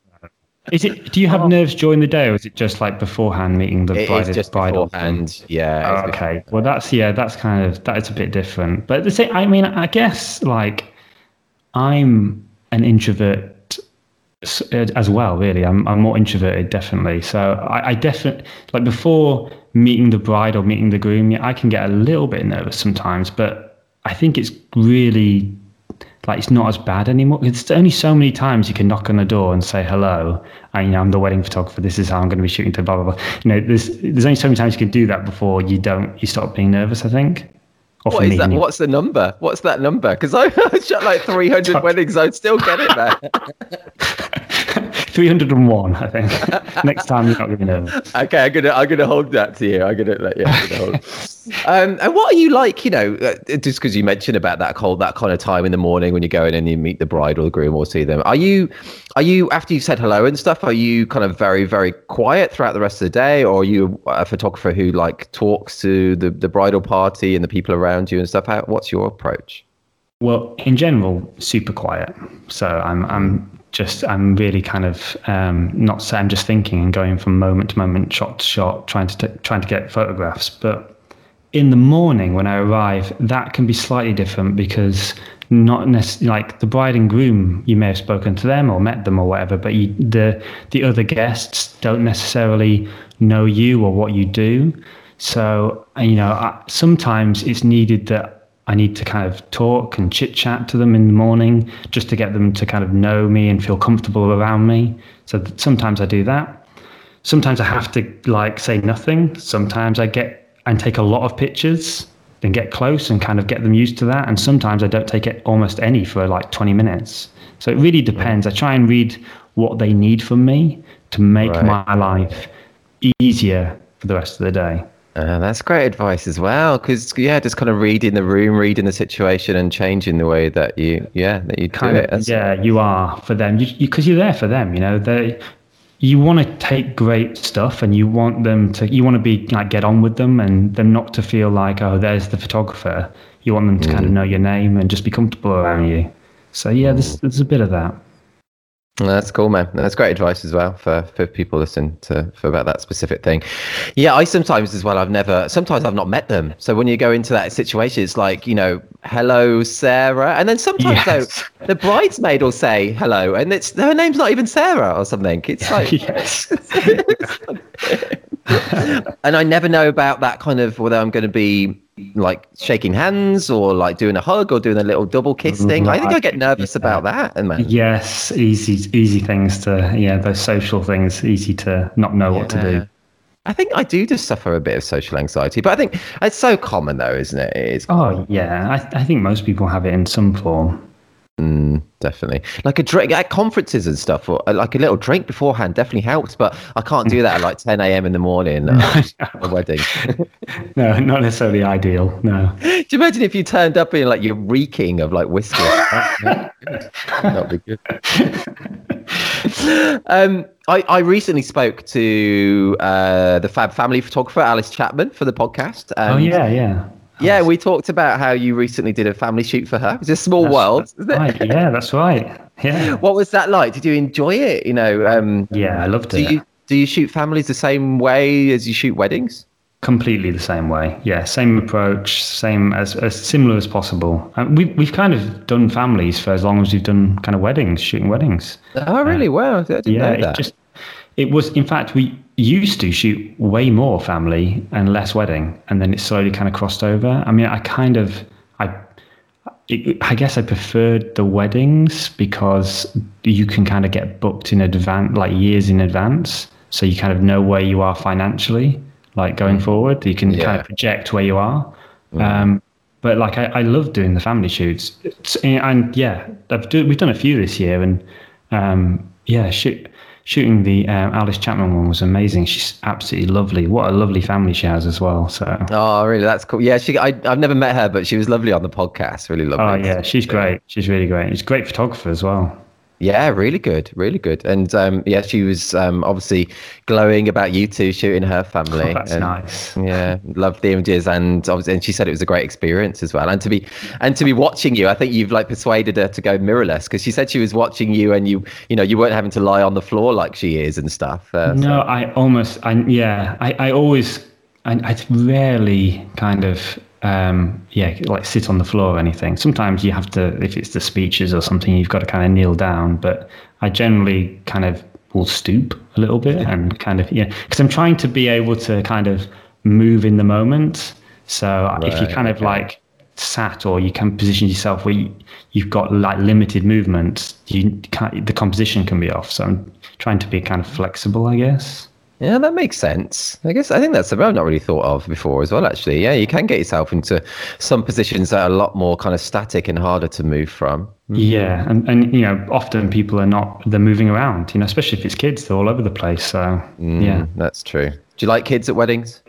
Is it? Do you have oh. nerves during the day, or is it just like beforehand meeting the It bride? is just bridal? beforehand. Yeah. Oh, it's okay. Well, that's yeah. That's kind of that is a bit different. But the same. I mean, I guess like I'm an introvert as well. Really, I'm I'm more introverted definitely. So I, I definitely like before meeting the bride or meeting the groom. Yeah, I can get a little bit nervous sometimes, but I think it's really like it's not as bad anymore. It's only so many times you can knock on the door and say hello. And you know, I'm the wedding photographer. This is how I'm going to be shooting to blah blah blah. You know, there's there's only so many times you can do that before you don't you stop being nervous. I think. What is that? What's the number? What's that number? Because I shot like 300 weddings. I'd still get it, man. 301, I think. Next time you're not going to be nervous. Okay, I'm gonna I'm gonna hold that to you. I'm gonna let you. I'm gonna hold. um, and what are you like? You know, uh, just because you mentioned about that cold, that kind of time in the morning when you go in and you meet the bride or the groom or see them. Are you, are you after you said hello and stuff? Are you kind of very very quiet throughout the rest of the day, or are you a photographer who like talks to the the bridal party and the people around you and stuff? How, what's your approach? Well, in general, super quiet. So I'm I'm just I'm really kind of um, not say I'm just thinking and going from moment to moment, shot to shot, trying to t- trying to get photographs. But in the morning when I arrive, that can be slightly different because not necessarily like the bride and groom, you may have spoken to them or met them or whatever, but you, the the other guests don't necessarily know you or what you do. So you know, I, sometimes it's needed that I need to kind of talk and chit chat to them in the morning just to get them to kind of know me and feel comfortable around me. So sometimes I do that. Sometimes I have to like say nothing. Sometimes I get and take a lot of pictures, then get close and kind of get them used to that. And sometimes I don't take it almost any for like 20 minutes. So it really depends. I try and read what they need from me to make Right. my life easier for the rest of the day. Uh, that's great advice as well, because yeah, just kind of reading the room, reading the situation, and changing the way that you, yeah, that you do kind it. of, That's- yeah, you are for them because you, 'cause you're there for them. You know, they you want to take great stuff and you want them to you want to be like get on with them and them not to feel like oh there's the photographer. You want them to kind of know your name and just be comfortable around you. So yeah, there's there's a bit of that. That's cool, man. That's great advice as well for, for people listening to for about that specific thing. Yeah, I sometimes as well. I've never. Sometimes I've not met them. So when you go into that situation, it's like you know, hello, Sarah, and then sometimes Yes. though the bridesmaid will say hello, and it's her name's not even Sarah or something. It's like yes. and I never know about that kind of whether I'm going to be like shaking hands or like doing a hug or doing a little double kiss thing. Mm, I think I get nervous about that, and man. Yes, easy easy things to yeah, those social things easy to not know what to do. I think I do just suffer a bit of social anxiety, but I think it's so common though, isn't it? It is Oh yeah, I I think most people have it in some form. Mm, definitely like a drink at conferences and stuff, or uh, like a little drink beforehand definitely helps. But I can't do that at like 10 a.m. in the morning uh, at a wedding. no, not necessarily ideal. No. do you imagine if you turned up and like you're reeking of like whiskey? That'd be good. um, I, I recently spoke to uh, the Fab Family photographer Alice Chapman for the podcast. Oh yeah, yeah. Yeah, we talked about how you recently did a family shoot for her. It's a small world. isn't it? Right, yeah, that's right. Yeah. What was that like? Did you enjoy it? You know, um, Yeah, I loved do it. you do you shoot families the same way as you shoot weddings? Completely the same way. Yeah, same approach, same as, as similar as possible. And we we've kind of done families for as long as we've done kind of weddings, shooting weddings. Oh, really? Wow, I didn't Yeah, know it just it was in fact we used to shoot way more family and less wedding, and then it slowly kind of crossed over. I mean, I kind of I I guess I preferred the weddings because you can kind of get booked in advance, like years in advance, so you kind of know where you are financially, like going forward. You can kind of project where you are. Um, but like I, I love doing the family shoots, it's, and yeah, I've do, we've done a few this year, and um, yeah, shoot, shooting the um, Alice Chapman one was amazing. She's absolutely lovely. What a lovely family she has as well. So. Oh, really? That's cool. Yeah, she. I, have never met her, but she was lovely on the podcast. Really lovely. Oh yeah, she's great. She's really great. She's a great photographer as well. Yeah, really good, really good. And um, yeah, she was um, obviously glowing about you two shooting her family. Oh, that's and, nice. Yeah, loved the images, and obviously, and she said it was a great experience as well. And to be and to be watching you, I think you've like persuaded her to go mirrorless because she said she was watching you, and you, you know, you weren't having to lie on the floor like she is and stuff. Uh, no, so. I almost, I yeah, I, I always, I, I rarely kind of um, yeah, like sit on the floor or anything. Sometimes you have to, if it's the speeches or something, you've got to kind of kneel down. But I generally kind of will stoop a little bit and kind of, yeah, because I'm trying to be able to kind of move in the moment. So right, if you kind okay. of like sat or you can position yourself where you, have got like limited movement, you can't, the composition can be off. So I'm trying to be kind of flexible, I guess. Yeah, that makes sense. I guess I think that's something I've not really thought of before as well. Actually, yeah, you can get yourself into some positions that are a lot more kind of static and harder to move from. Yeah, and and you know, often people are not they're moving around. You know, especially if it's kids, they're all over the place. So mm, yeah, that's true. Do you like kids at weddings?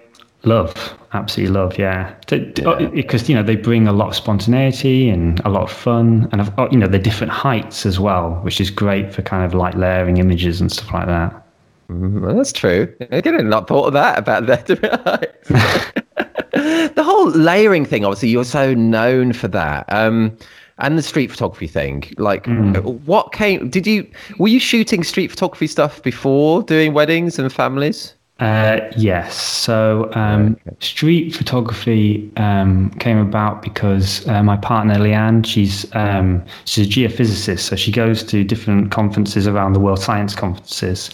Love, absolutely love. Yeah, because yeah. you know they bring a lot of spontaneity and a lot of fun, and you know they're different heights as well, which is great for kind of like layering images and stuff like that. Mm, well, that's true. I did not not thought of that about that. the whole layering thing, obviously, you're so known for that. Um, and the street photography thing. Like, mm. what came? Did you were you shooting street photography stuff before doing weddings and families? Uh, yes. So um, okay. street photography um, came about because uh, my partner Leanne, she's um, she's a geophysicist, so she goes to different conferences around the world, science conferences,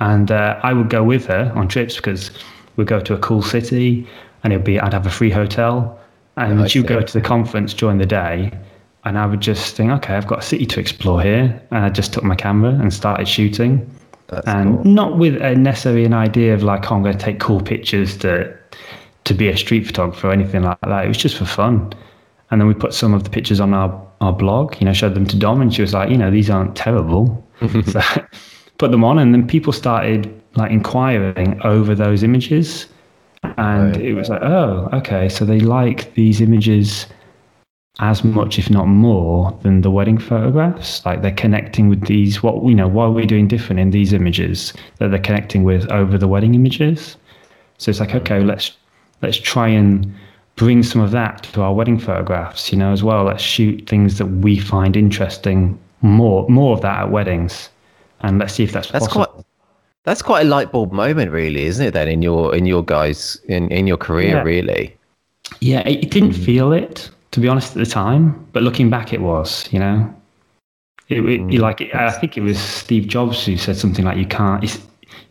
and uh, I would go with her on trips because we'd go to a cool city and it'd be, I'd have a free hotel and oh, she'd go to the conference during the day. And I would just think, okay, I've got a city to explore here. And I just took my camera and started shooting. That's and cool. not with a necessarily an idea of like, oh, I'm going to take cool pictures to to be a street photographer or anything like that. It was just for fun. And then we put some of the pictures on our, our blog, you know, showed them to Dom and she was like, you know, these aren't terrible. so, put them on, and then people started like inquiring over those images, and right. it was like, oh, okay, so they like these images as much, if not more, than the wedding photographs. Like they're connecting with these. What you know, what are we doing different in these images that they're connecting with over the wedding images? So it's like, okay, let's let's try and bring some of that to our wedding photographs, you know, as well. Let's shoot things that we find interesting more more of that at weddings and let's see if that's, that's possible. Quite, that's quite a light bulb moment, really, isn't it? Then in your in your guys in in your career, yeah. really. Yeah, it, it didn't mm. feel it to be honest at the time, but looking back, it was. You know, it, it mm. like I think it was Steve Jobs who said something like, "You can't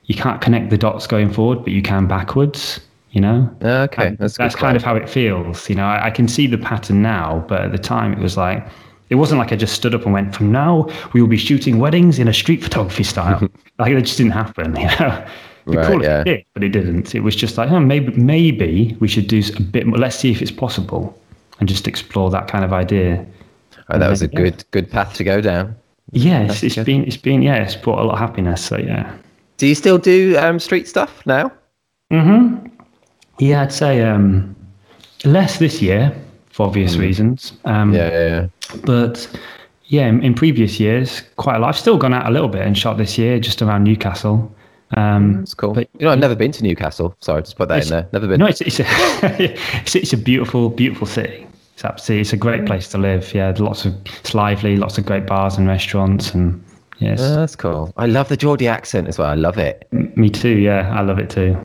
you can't connect the dots going forward, but you can backwards." You know. Okay, that's, that's kind of how it feels. You know, I, I can see the pattern now, but at the time, it was like it wasn't like I just stood up and went, from now we will be shooting weddings in a street photography style. like it just didn't happen. You know? Right, yeah. It did, but it didn't. It was just like, oh, maybe maybe we should do a bit more. Let's see if it's possible, and just explore that kind of idea. Oh, that was a good good path to go down. Yeah, it's, it's been it's been yeah, it's brought a lot of happiness. So yeah. Do you still do um, street stuff now? Hmm. Yeah, I'd say um, less this year for obvious mm. reasons. Um, yeah, yeah, yeah. But yeah, in, in, previous years, quite a lot. I've still gone out a little bit and shot this year just around Newcastle. Um, That's cool. But, you know, I've never been to Newcastle. Sorry, just put that in there. Never been. No, it's it's a, it's, it's, a beautiful, beautiful city. It's absolutely, it's a great place to live. Yeah, lots of, it's lively, lots of great bars and restaurants, and yes, oh, that's cool. I love the Geordie accent as well. I love it. M- me too. Yeah, I love it too.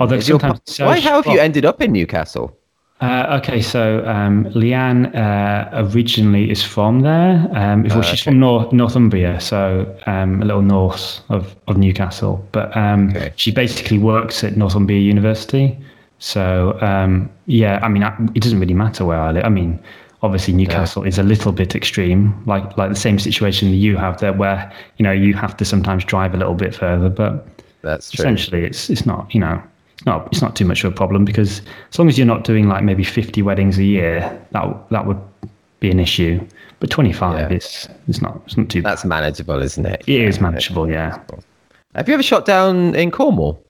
Although sometimes, so why? How have you ended up in Newcastle? Uh, okay, so um, Leanne uh, originally is from there. Um, well, uh, she's okay. from North, Northumbria, so um, a little north of, of Newcastle. But um, okay. she basically works at Northumbria University. So um, yeah, I mean, it doesn't really matter where I live. I mean, obviously Newcastle yeah. is a little bit extreme, like like the same situation that you have there, where you know you have to sometimes drive a little bit further. But that's true. essentially it's it's not you know not it's not too much of a problem because as long as you're not doing like maybe 50 weddings a year, that that would be an issue. But 25 yeah. is it's not it's not too. That's manageable, isn't it? It yeah. is manageable, yeah. Have you ever shot down in Cornwall?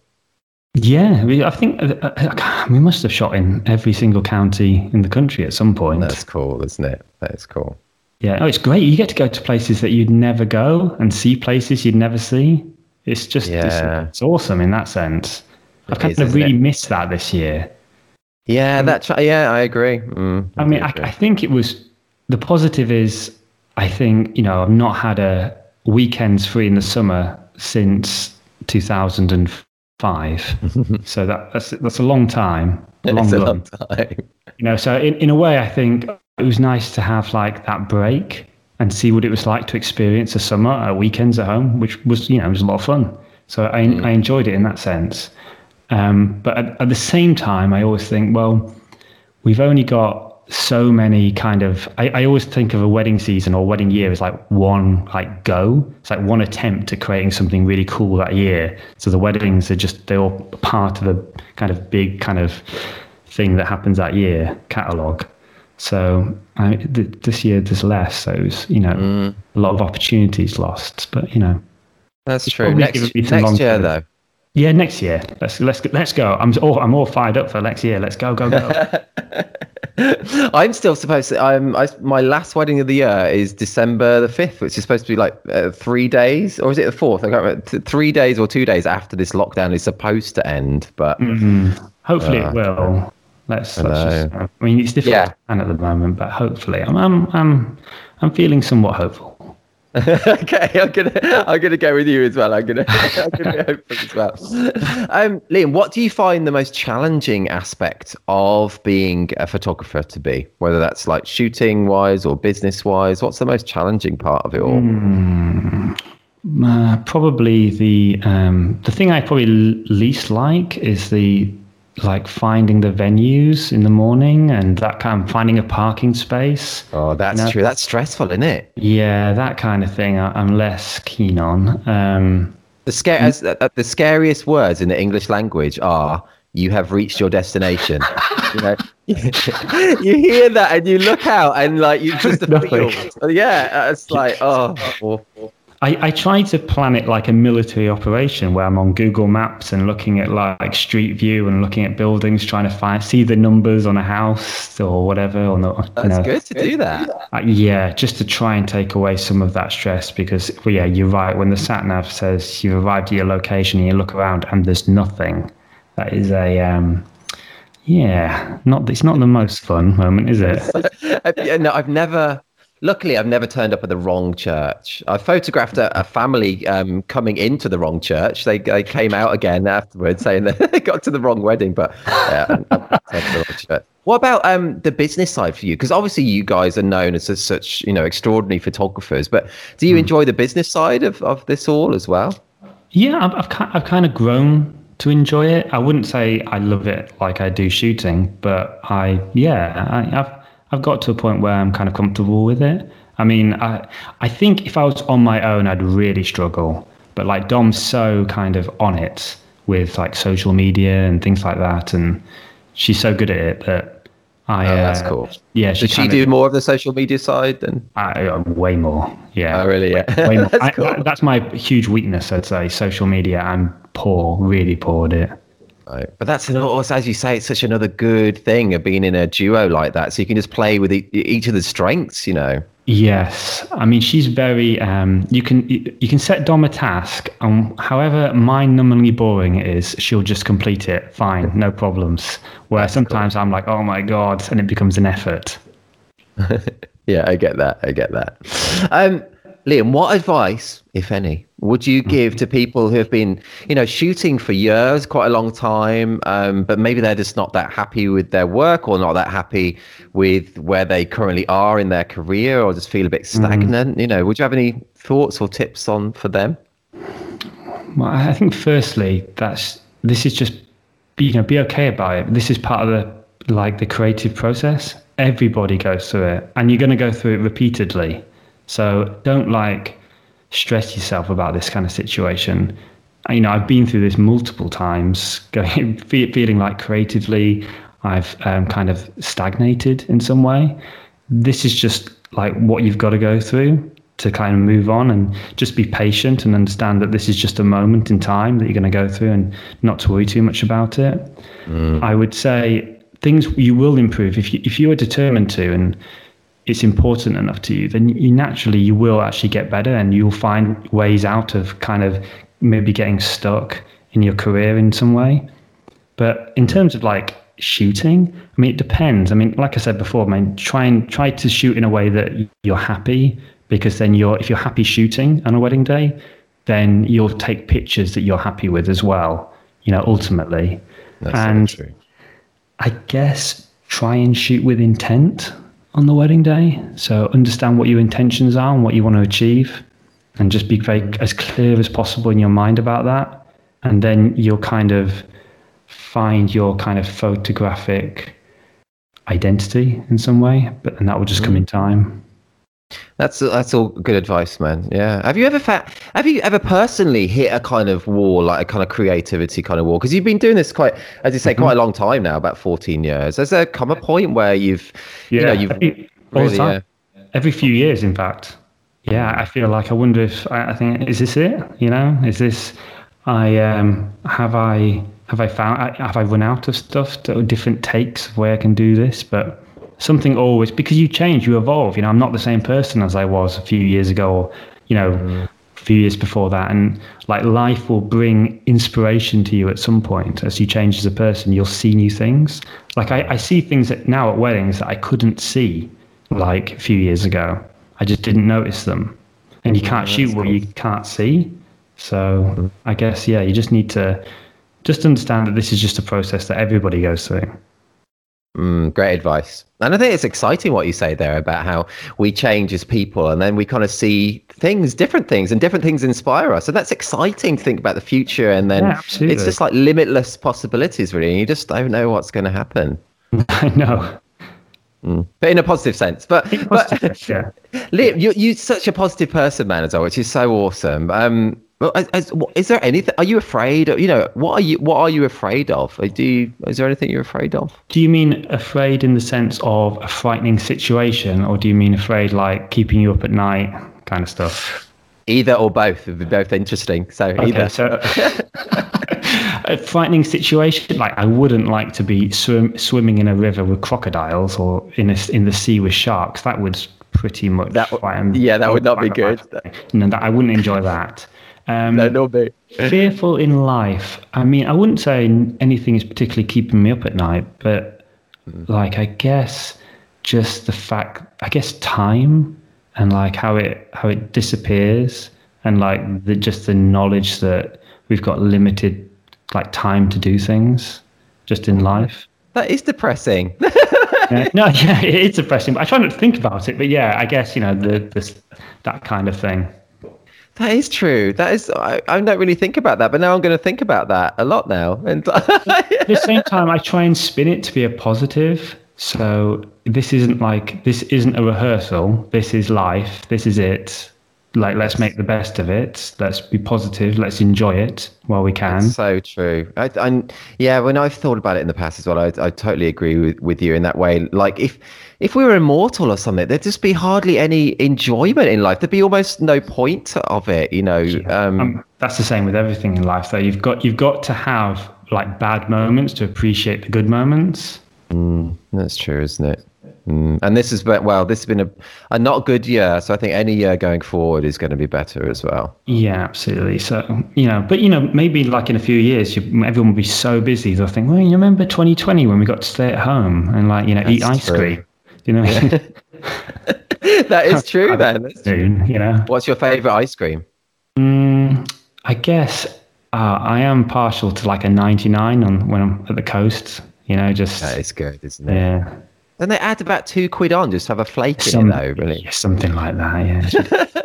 Yeah, we, I think uh, uh, we must have shot in every single county in the country at some point. That's cool, isn't it? That is cool. Yeah, oh, it's great. You get to go to places that you'd never go and see places you'd never see. It's just Yeah. it's, it's awesome in that sense. I've kind is, of really it? missed that this year. Yeah, that. Yeah, I agree. Mm, I mean, do I. I think it was the positive is I think you know I've not had a weekends free in the summer since 2005. so that, that's that's a long time. A long a long time. You know, so in, in a way, I think it was nice to have like that break and see what it was like to experience a summer at weekends at home, which was, you know, it was a lot of fun. So I, I enjoyed it in that sense. Um, but at, at the same time, I always think, well, we've only got so many kind of, I, I always think of a wedding season or wedding year as like one like go. It's like one attempt at creating something really cool that year. So the weddings are just, they're all part of a kind of big kind of thing that happens that year catalogue. So I, th- this year there's less, so it was, you know Mm. a lot of opportunities lost. But you know, That's true. Next, given me some next year, though. Yeah, next year let's let's let's go. I'm all I'm all fired up for next year. Let's go go go. I'm still supposed to. I'm. I, my last wedding of the year is December the fifth, which is supposed to be like uh, three days, or is it the fourth? I can't remember. Th- three days or two days after this lockdown is supposed to end, but hopefully Uh, it will. Let's. I let's just. I mean, it's difficult Yeah. at the moment, but hopefully, I'm I'm I'm I'm feeling somewhat hopeful. okay, I'm gonna I'm gonna go with you as well. I'm gonna I'm gonna as well. Um, Liam, what do you find the most challenging aspect of being a photographer to be? Whether that's like shooting wise or business wise, what's the most challenging part of it all? Uh, probably the um, the thing I probably least like is the like finding the venues in the morning and that kind of finding a parking space. Oh, that's No. true. That's stressful, isn't it? Yeah, that kind of thing I, I'm less keen on. Um, The scare as, uh, the scariest words in the English language are "you have reached your destination." you know, you hear that and you look out and like you just field. Yeah, it's like oh, awful. I, I try to plan it like a military operation where I'm on Google Maps and looking at like Street View and looking at buildings, trying to find see the numbers on a house or whatever. Or not, you That's know. good to do that. Uh, yeah, just to try and take away some of that stress because, well, yeah, you're right. When the sat nav says you've arrived at your location and you look around and there's nothing, that is a, um, yeah, not it's not the most fun moment, is it? No, I've never. Luckily, I've never turned up at the wrong church. I photographed a, a family um, coming into the wrong church. They, they came out again afterwards saying that they got to the wrong wedding, but yeah, I'm- I'm the wrong church. What about um, the business side for you? Because obviously you guys are known as, as such, you know, extraordinary photographers. But do you enjoy the business side of, of this all as well? Yeah, I've, I've, I've kind of grown to enjoy it. I wouldn't say I love it like I do shooting, but I, yeah, I, I've, I've got to a point where I'm kind of comfortable with it. I mean, I, I think if I was on my own, I'd really struggle. But like Dom's so kind of on it with like social media and things like that, and she's so good at it that I. Oh, that's uh, cool. Yeah, Does she do more of the social media side than? I, uh, way more. Yeah. Oh, really? Yeah. Way more. That's I- cool. that- that's my huge weakness, I'd say. Social media. I'm poor, really poor at it. Right. But that's an, also, as you say, it's such another good thing of being in a duo like that. So you can just play with e- each of the strengths, you know. Yes, I mean she's very. Um, you can you can set Dom a task, and however mind-numbingly boring it is, she'll just complete it. Fine, no problems. Where sometimes I'm like, oh my god, and it becomes an effort. Yeah, I get that. I get that. Um, Liam, what advice, if any, would you give to people who have been, you know, shooting for years, quite a long time, um, but maybe they're just not that happy with their work or not that happy with where they currently are in their career or just feel a bit stagnant? You know, would you have any thoughts or tips on for them? Well, I think firstly, that's this is just you know be okay about it. This is part of the like the creative process. Everybody goes through it, and you're going to go through it repeatedly. So don't like stress yourself about this kind of situation. You know, I've been through this multiple times, going feeling like creatively I've um, kind of stagnated in some way. This is just like what you've got to go through. to kind of move on and just be patient and understand that this is just a moment in time that you're going to go through and not to worry too much about it. Mm. I would say things you will improve if you if you are determined to and it's important enough to you, then you naturally you will actually get better and you'll find ways out of kind of maybe getting stuck in your career in some way. But in terms of like shooting, I mean, it depends. I mean, like I said before, I mean, try and try to shoot in a way that you're happy because then you're if you're happy shooting on a wedding day, then you'll take pictures that you're happy with as well. You know, ultimately, That's and so I guess try and shoot with intent on the wedding day. So understand what your intentions are and what you want to achieve, and just be very as clear as possible in your mind about that. And then you'll kind of find your kind of photographic identity in some way, but and that will just come in mm. time. That's that's all good advice, man. Yeah. Have you ever fa- have you ever personally hit a kind of wall, like a kind of creativity kind of wall? Because you've been doing this quite, as you say, mm-hmm. quite a long time now, about fourteen years. Has there come a point where you've, yeah, you know, you've every, really, yeah. every few years, in fact. Yeah, I feel like I wonder if I, I think is this it? You know, is this? I um have I have I found have I run out of stuff, to, different takes of where I can do this, but something always because you change, you evolve. You know, I'm not the same person as I was a few years ago, or you know, mm. a few years before that. And like life will bring inspiration to you at some point as you change as a person. You'll see new things. Like I, I see things that now at weddings that I couldn't see like a few years ago. I just didn't notice them. And you can't shoot what you can't see. So mm. I guess yeah, you just need to just understand that this is just a process that everybody goes through. Mm, great advice. And I think it's exciting what you say there about how we change as people and then we kind of see things, different things, and different things inspire us. And that's exciting to think about the future. And then yeah, it's just like limitless possibilities, really. And you just don't know what's going to happen. I know. Mm. But in a positive sense. But, positive, but yeah. Liam, you're, you're such a positive person, man, as well, which is so awesome. Um, well, as, is there anything? Are you afraid? you know, what are you? What are you afraid of? Do you? Is there anything you're afraid of? Do you mean afraid in the sense of a frightening situation, or do you mean afraid like keeping you up at night, kind of stuff? Either or both would be both interesting. So okay, either. So, a frightening situation, like I wouldn't like to be swim, swimming in a river with crocodiles or in a, in the sea with sharks. That would pretty much. That, yeah, that would not be good. No, that, I wouldn't enjoy that. Um, no, no, mate. fearful in life. I mean, I wouldn't say anything is particularly keeping me up at night, but mm. like I guess just the fact, I guess time and like how it how it disappears, and like the just the knowledge that we've got limited like time to do things just in life. That is depressing. yeah, no, yeah, it is depressing. But I try not to think about it. But yeah, I guess you know the this that kind of thing. That is true. That is, I, I don't really think about that, but now I'm going to think about that a lot now. And at the same time, I try and spin it to be a positive. So this isn't like this isn't a rehearsal. This is life. This is it. Like let's make the best of it. Let's be positive. Let's enjoy it while we can. That's so true. I, I, yeah, when I've thought about it in the past as well, I, I totally agree with, with you in that way. Like if if we were immortal or something, there'd just be hardly any enjoyment in life. There'd be almost no point of it, you know. Yeah. Um, um, that's the same with everything in life, though. You've got you've got to have like bad moments to appreciate the good moments. Mm, that's true, isn't it? Mm. And this has been well. This has been a, a not good year, so I think any year going forward is going to be better as well. Yeah, absolutely. So you know, but you know, maybe like in a few years, you, everyone will be so busy they'll think, well, you remember 2020 when we got to stay at home and like you know That's eat ice true. cream. You know, that is true. then, soon, you know. What's your favorite ice cream? Mm, I guess uh, I am partial to like a 99 on when I'm at the coast. You know, just that is good, isn't it? Yeah. Then they add about two quid on just to have a flake Some, in it, though. Really, yeah, something like that. Yeah.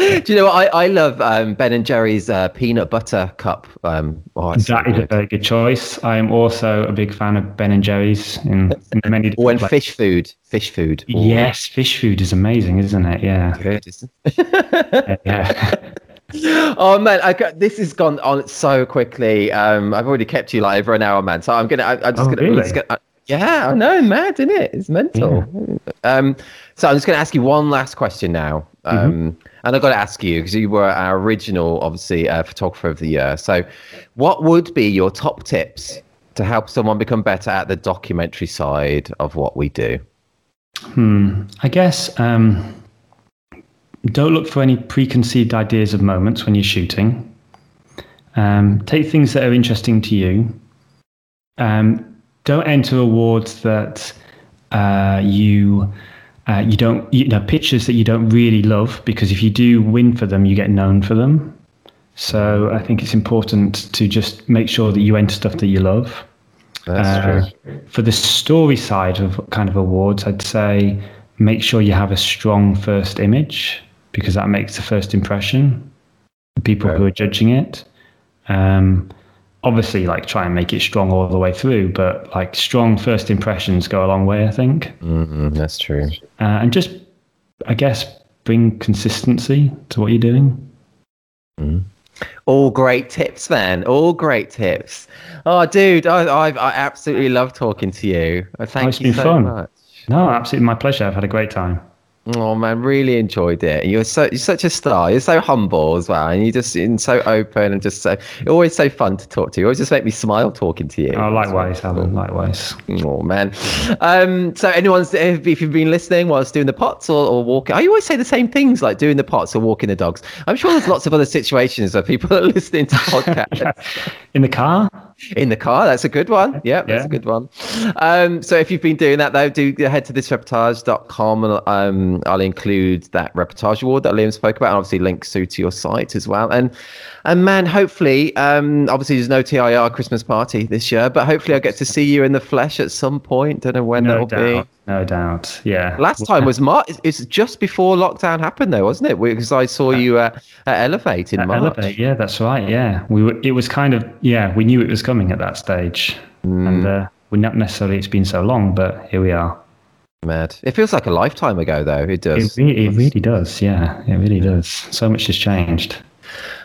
Do you know what I, I love um, Ben and Jerry's uh, peanut butter cup? Um, oh, that is a very good choice. I am also a big fan of Ben and Jerry's in, in many. when fish food, fish food. Yes, fish food is amazing, isn't it? Yeah. Good, isn't it? yeah. oh man, I got, this has gone on so quickly. Um, I've already kept you like over an hour, man. So I'm gonna, I, am just oh, gonna, really? gonna Yeah, I know, mad, isn't it? It's mental. Yeah. Um, so I'm just going to ask you one last question now. Um, mm-hmm. And I've got to ask you because you were our original, obviously, uh, photographer of the year. So, what would be your top tips to help someone become better at the documentary side of what we do? Hmm. I guess um, don't look for any preconceived ideas of moments when you're shooting. Um, take things that are interesting to you. Um, don't enter awards that uh, you uh, you don't you know pictures that you don't really love because if you do win for them, you get known for them. So I think it's important to just make sure that you enter stuff that you love. That's uh, true. For the story side of kind of awards, I'd say make sure you have a strong first image because that makes the first impression. The people who are judging it. Um, obviously, like try and make it strong all the way through, but like strong first impressions go a long way. I think. Mm-hmm, that's true. Uh, and just, I guess, bring consistency to what you're doing. Mm. All great tips, man. All great tips. Oh, dude, I, I, I absolutely love talking to you. Thank oh, it's you been so fun. much. No, absolutely my pleasure. I've had a great time. Oh man, really enjoyed it. You're so you're such a star. You're so humble as well, and you just and so open and just so always so fun to talk to. You always just make me smile talking to you. Oh, likewise, Alan. Likewise. Oh man. Um, so anyone's if, if you've been listening whilst doing the pots or, or walking, I always say the same things like doing the pots or walking the dogs. I'm sure there's lots of other situations where people are listening to podcasts in the car in the car. That's a good one. Yeah, that's yeah. a good one. Um, so if you've been doing that, though, do head to thisisreportage.com and um, I'll include that reportage award that Liam spoke about, and obviously links through to your site as well. And and man, hopefully, um, obviously there's no TIR Christmas party this year, but hopefully I'll get to see you in the flesh at some point. Don't know when no that'll doubt. be. No doubt. Yeah. Last time was March. It's just before lockdown happened, though, wasn't it? Because I saw you at, at Elevate in at March. Elevate, yeah, that's right. Yeah, we were. It was kind of yeah. We knew it was coming at that stage, mm. and uh, we not necessarily it's been so long, but here we are. Mad. It feels like a lifetime ago, though. It does. It, it really does. Yeah, it really does. So much has changed.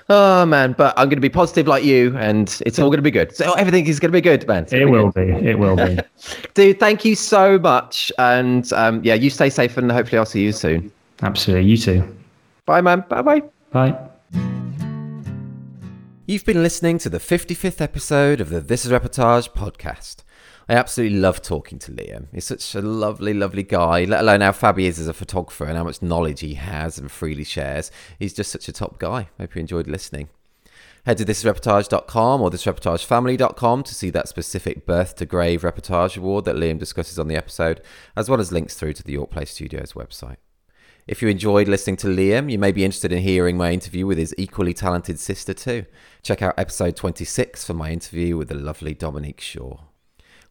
Oh man, but I'm going to be positive like you, and it's all going to be good. So everything is going to be good, man. It will good. be. It will be. Dude, thank you so much, and um, yeah, you stay safe, and hopefully I'll see you soon. Absolutely, you too. Bye, man. Bye, bye. Bye. You've been listening to the 55th episode of the This Is Reportage podcast. I absolutely love talking to Liam. He's such a lovely, lovely guy, let alone how fab he is as a photographer and how much knowledge he has and freely shares. He's just such a top guy. Hope you enjoyed listening. Head to thisisreportage.com or thisisreportagefamily.com to see that specific Birth to Grave reportage award that Liam discusses on the episode, as well as links through to the York Place Studios website. If you enjoyed listening to Liam, you may be interested in hearing my interview with his equally talented sister too. Check out episode 26 for my interview with the lovely Dominique Shaw.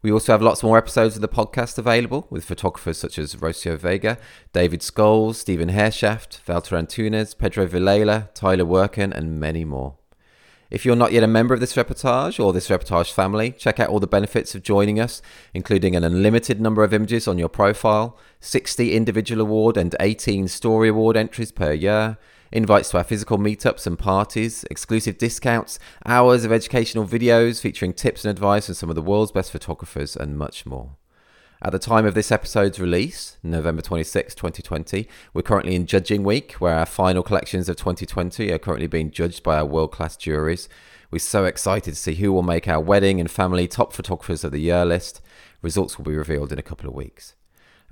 We also have lots more episodes of the podcast available with photographers such as Rocio Vega, David Scholes, Stephen Hairshaft, Walter Antunes, Pedro Villela, Tyler Wirken, and many more. If you're not yet a member of this reportage or this reportage family, check out all the benefits of joining us, including an unlimited number of images on your profile, 60 individual award and 18 story award entries per year, invites to our physical meetups and parties, exclusive discounts, hours of educational videos featuring tips and advice from some of the world's best photographers, and much more. At the time of this episode's release, November 26, 2020, we're currently in judging week, where our final collections of 2020 are currently being judged by our world class juries. We're so excited to see who will make our wedding and family top photographers of the year list. Results will be revealed in a couple of weeks.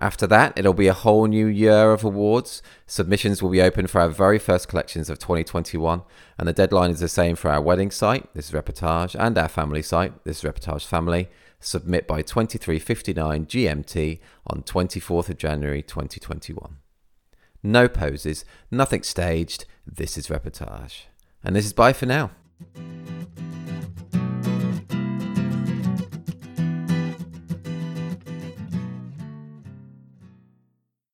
After that, it'll be a whole new year of awards. Submissions will be open for our very first collections of 2021, and the deadline is the same for our wedding site, this is Reportage, and our family site, this is Reportage Family. Submit by 23:59 GMT on 24th of January 2021. No poses, nothing staged. This is Reportage. And this is bye for now.